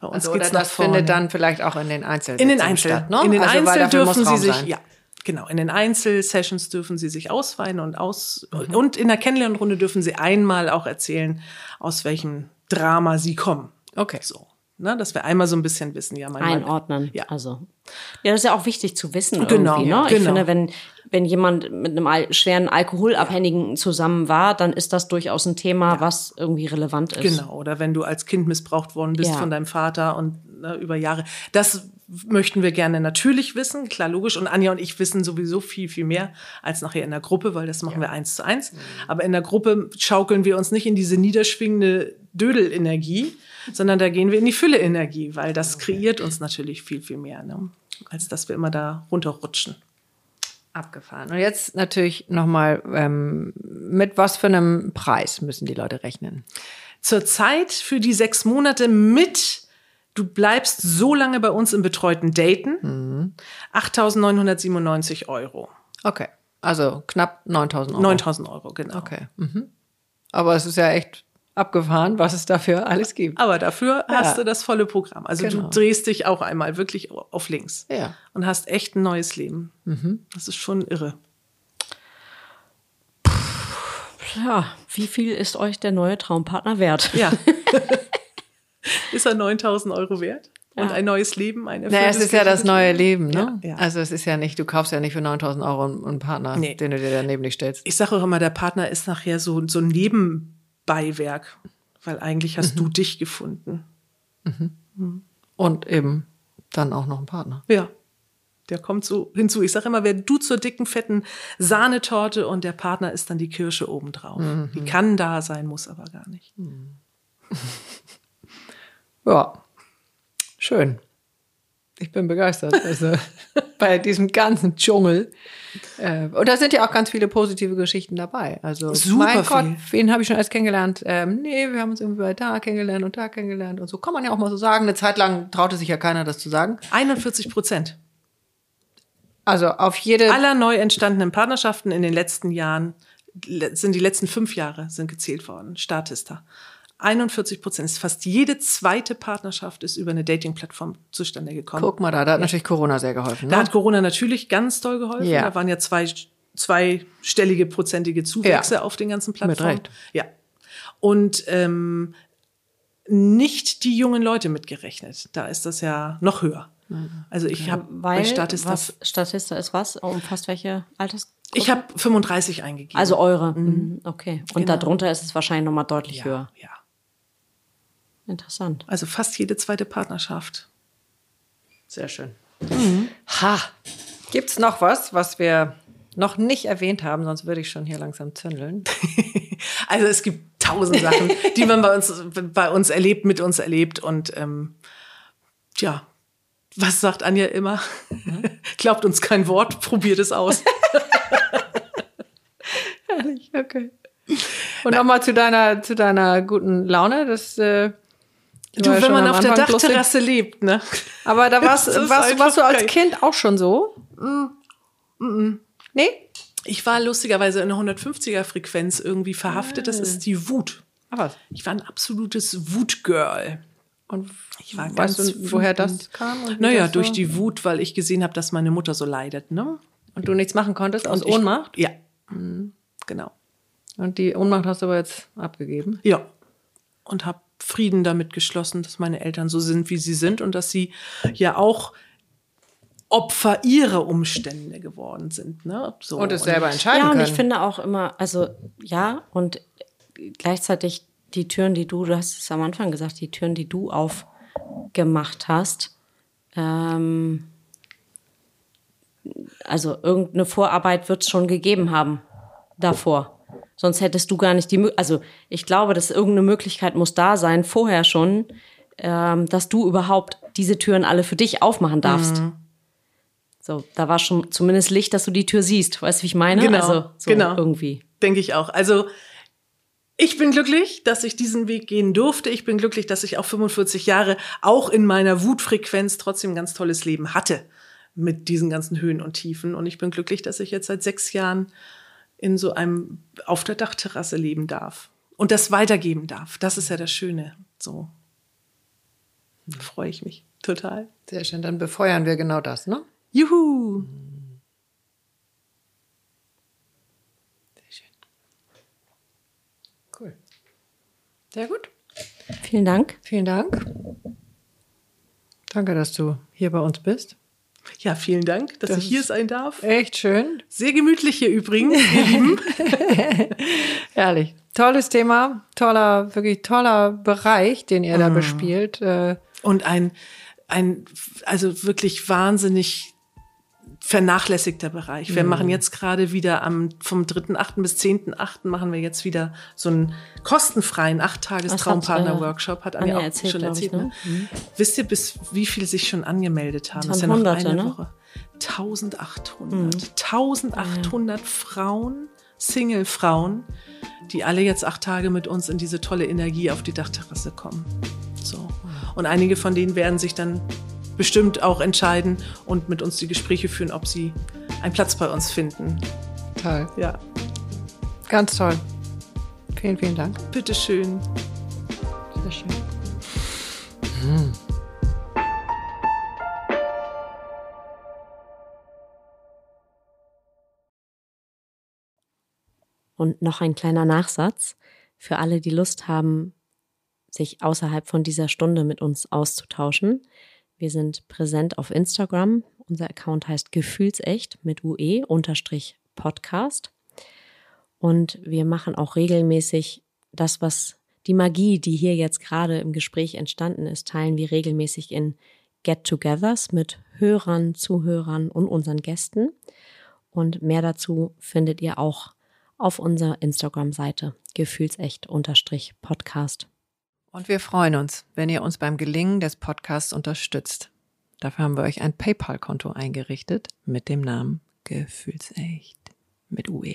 Speaker 3: Bei uns
Speaker 2: Also, oder
Speaker 3: geht's nach
Speaker 2: das
Speaker 3: vorne.
Speaker 2: findet dann vielleicht auch in den Einzel
Speaker 3: In den Einzel,
Speaker 2: statt, ne?
Speaker 3: in den
Speaker 2: also, weil
Speaker 3: Einzel dürfen Sie sich,
Speaker 2: sein.
Speaker 3: ja, genau, in den Einzelsessions dürfen Sie sich ausweinen und aus
Speaker 2: Mhm.
Speaker 3: und in der Kennenlernrunde dürfen Sie einmal auch erzählen, aus welchem Drama Sie kommen.
Speaker 2: Okay.
Speaker 3: So, ne, dass wir einmal so ein bisschen wissen, ja, mein Mann-
Speaker 1: einordnen.
Speaker 3: Ja.
Speaker 1: Also, ja, das ist ja auch wichtig zu wissen
Speaker 3: Genau.
Speaker 1: Ne? Ich
Speaker 3: genau.
Speaker 1: finde, wenn, wenn jemand mit einem al schweren Alkoholabhängigen zusammen war, dann ist das durchaus ein Thema, was irgendwie relevant ist.
Speaker 3: Genau, oder wenn du als Kind missbraucht worden bist
Speaker 1: Ja.
Speaker 3: von deinem Vater und ne, über Jahre. Das möchten wir gerne natürlich wissen, klar, logisch. Und Anja und ich wissen sowieso viel, viel mehr als nachher in der Gruppe, weil das machen wir eins zu eins. Aber in der Gruppe schaukeln wir uns nicht in diese niederschwingende Dödelenergie, sondern da gehen wir in die Fülle-Energie, weil das kreiert uns natürlich viel, viel mehr, ne? als dass wir immer da runterrutschen.
Speaker 2: Abgefahren. Und jetzt natürlich nochmal, ähm, mit was für einem Preis müssen die Leute rechnen?
Speaker 3: Zurzeit für die sechs Monate mit, du bleibst so lange bei uns im betreuten Daten, 8.997 Euro.
Speaker 2: Okay. Also knapp 9000 Euro.
Speaker 3: 9.000 Euro, genau.
Speaker 2: Okay. Mhm. Aber es ist ja echt abgefahren, was es dafür alles gibt.
Speaker 3: Aber dafür
Speaker 2: Ja.
Speaker 3: hast du das volle Programm. Also
Speaker 2: Genau.
Speaker 3: du drehst dich auch einmal wirklich auf links
Speaker 2: Ja.
Speaker 3: und hast echt ein neues Leben. Das ist schon irre.
Speaker 1: Ja, wie viel ist euch der neue Traumpartner wert?
Speaker 3: Ja. [laughs] ist er 9.000 Euro wert? Und ein neues Leben, ein
Speaker 2: Naja, es
Speaker 3: erfülltes,
Speaker 2: ist ja das neue
Speaker 3: Leben?
Speaker 2: Ne?
Speaker 3: Ja, ja.
Speaker 2: Also es ist ja nicht, du kaufst ja nicht für 9000 Euro einen einen Partner,
Speaker 3: Nee.
Speaker 2: den du dir da neben dich stellst.
Speaker 3: Ich sage auch immer, der Partner ist nachher so, so ein Nebenbeiwerk. weil eigentlich hast du dich gefunden.
Speaker 2: Und eben dann auch noch ein Partner.
Speaker 3: Ja. Der kommt so hinzu. Ich sage immer, wer du zur dicken, fetten Sahnetorte und der Partner ist dann die Kirsche obendrauf. Die kann da sein, muss aber gar nicht.
Speaker 2: Ja, schön. Ich bin begeistert. Also [laughs] bei diesem ganzen Dschungel. Äh, und da sind ja auch ganz viele positive Geschichten dabei. Also
Speaker 3: Super
Speaker 2: mein Gott,
Speaker 3: viel.
Speaker 2: wen habe ich schon alles kennengelernt? Ähm, nee, wir haben uns irgendwie bei da kennengelernt und da kennengelernt und so. Kann man ja auch mal so sagen. Eine Zeit lang traute sich ja keiner, das zu sagen.
Speaker 3: 41 Prozent
Speaker 2: Also auf jede.
Speaker 3: aller neu entstandenen Partnerschaften in den letzten Jahren sind die letzten fünf Jahre sind gezählt worden. Statista. 41 Prozent. Fast jede zweite Partnerschaft ist über eine Dating-Plattform zustande gekommen.
Speaker 2: Guck mal da, da hat natürlich Corona sehr geholfen.
Speaker 3: Da
Speaker 2: Ne?
Speaker 3: hat Corona natürlich ganz doll geholfen.
Speaker 2: Ja.
Speaker 3: Da waren ja zwei, zweistellige prozentige Zuwächse auf den ganzen Plattformen.
Speaker 2: Recht.
Speaker 3: Ja. Und ähm, nicht die jungen Leute mitgerechnet. Da ist das ja noch höher. Also ich habe bei
Speaker 1: Weil,
Speaker 3: Statista,
Speaker 1: was, Statista ist was? Umfasst welche Alters?
Speaker 3: ich habe 35 eingegeben.
Speaker 1: Also eure. Mhm. Okay. Und
Speaker 3: Genau.
Speaker 1: darunter ist es wahrscheinlich nochmal deutlich
Speaker 3: ja,
Speaker 1: höher.
Speaker 3: ja.
Speaker 1: Interessant.
Speaker 3: Also fast jede zweite Partnerschaft.
Speaker 2: Sehr schön. Ha. Gibt's noch was, was wir noch nicht erwähnt haben? Sonst würde ich schon hier langsam zündeln. [laughs]
Speaker 3: Also es gibt tausend Sachen, die man bei uns, bei uns erlebt, mit uns erlebt. Und ähm, ja, was sagt Anja immer? [laughs] Glaubt uns kein Wort, probiert es aus. [laughs]
Speaker 2: Herrlich, okay. Und nochmal zu deiner, zu deiner guten Laune. Das, äh,
Speaker 3: Du,
Speaker 2: ja
Speaker 3: wenn man auf der. Dachterrasse lebt, ne? [laughs]
Speaker 2: Aber da warst, warst, warst du als
Speaker 3: geil.
Speaker 2: Kind auch schon so? Nee?
Speaker 3: Ich war lustigerweise in einer 150er Frequenz irgendwie verhaftet. Das ist die Wut.
Speaker 2: Aber
Speaker 3: Ich war ein absolutes Wutgirl.
Speaker 2: und
Speaker 3: Ich war
Speaker 2: weißt
Speaker 3: ganz
Speaker 2: du, woher das kam?
Speaker 3: Naja,
Speaker 2: das
Speaker 3: durch die Wut, weil ich gesehen habe, dass meine Mutter so leidet, ne?
Speaker 2: Und du nichts machen konntest aus
Speaker 3: ich-
Speaker 2: Ohnmacht?
Speaker 3: Ja. Genau.
Speaker 2: Und die Ohnmacht hast du aber jetzt abgegeben.
Speaker 3: Ja. Und habe Frieden damit geschlossen, dass meine Eltern so sind, wie sie sind und dass sie ja auch Opfer ihrer Umstände geworden sind. Ne? So.
Speaker 2: Und es selber entscheiden
Speaker 1: Ja, und
Speaker 2: können.
Speaker 1: ich finde auch immer, also ja, und gleichzeitig die Türen, die du, du hast es am Anfang gesagt, die Türen, die du aufgemacht hast, ähm, also irgendeine Vorarbeit wird es schon gegeben haben davor. Sonst hättest du gar nicht die, Mö- also ich glaube, dass irgendeine Möglichkeit muss da sein, vorher schon, ähm, dass du überhaupt diese Türen alle für dich aufmachen darfst. So, da war schon zumindest Licht, dass du die Tür siehst. Weißt du, wie ich meine?
Speaker 3: Genau,
Speaker 1: also, so
Speaker 3: genau.
Speaker 1: irgendwie.
Speaker 3: Denke ich auch. Also ich bin glücklich, dass ich diesen Weg gehen durfte. Ich bin glücklich, dass ich auch 45 Jahre auch in meiner Wutfrequenz trotzdem ein ganz tolles Leben hatte mit diesen ganzen Höhen und Tiefen. Und ich bin glücklich, dass ich jetzt seit sechs Jahren in so einem auf der Dachterrasse leben darf und das weitergeben darf. Das ist ja das Schöne. So da freue ich mich total.
Speaker 2: Sehr schön, dann befeuern wir genau das, ne?
Speaker 3: Juhu!
Speaker 2: Cool. Sehr gut.
Speaker 1: Vielen Dank.
Speaker 2: Vielen Dank. Danke, dass du hier bei uns bist.
Speaker 3: Ja, vielen Dank, dass
Speaker 2: Das
Speaker 3: ich hier sein darf.
Speaker 2: Echt schön.
Speaker 3: Sehr gemütlich hier übrigens, ihr [laughs] Lieben.
Speaker 2: Herrlich. Tolles Thema, toller, wirklich toller Bereich, den ihr da bespielt. Äh,
Speaker 3: Und ein, ein, also wirklich wahnsinnig vernachlässigter Bereich. Wir machen jetzt gerade wieder am, vom 3.8. bis 10.8. machen wir jetzt wieder so einen kostenfreien
Speaker 1: Das hat,
Speaker 3: Acht-Tages-Traumpartner-Workshop. Hat Anja,
Speaker 1: Anja
Speaker 3: auch
Speaker 1: erzählt,
Speaker 3: schon
Speaker 1: glaub ich,
Speaker 3: erzählt.
Speaker 1: ne?
Speaker 3: Ne? Wisst ihr, bis wie viel sich schon angemeldet haben?
Speaker 1: Das
Speaker 3: ist ja noch
Speaker 1: Hunderte,
Speaker 3: eine
Speaker 1: ne?
Speaker 3: Woche. 1800. 1800 Frauen, Single-Frauen, die alle jetzt acht Tage mit uns in diese tolle Energie auf die Dachterrasse kommen. So. Und einige von denen werden sich dann bestimmt auch entscheiden und mit uns die Gespräche führen, ob sie einen Platz bei uns finden.
Speaker 2: toll.
Speaker 3: Ja,
Speaker 2: Ganz toll. Vielen, vielen Dank.
Speaker 3: bitteschön.
Speaker 2: Sehr schön.
Speaker 1: Und noch ein kleiner Nachsatz für alle, die Lust haben, sich außerhalb von dieser Stunde mit uns auszutauschen. Wir sind präsent auf Instagram. Unser Account heißt Gefühlsecht mit UE unterstrich Podcast. Und wir machen auch regelmäßig das, was Die Magie, die hier jetzt gerade im Gespräch entstanden ist, teilen wir regelmäßig in Get-togethers mit Hörern, Zuhörern und unseren Gästen. Und mehr dazu findet ihr auch auf unserer Instagram-Seite gefühlsecht-podcast.
Speaker 2: Und wir freuen uns, wenn ihr uns beim Gelingen des Podcasts unterstützt. Dafür haben wir euch ein PayPal-Konto eingerichtet mit dem Namen Gefühlsecht mit UE.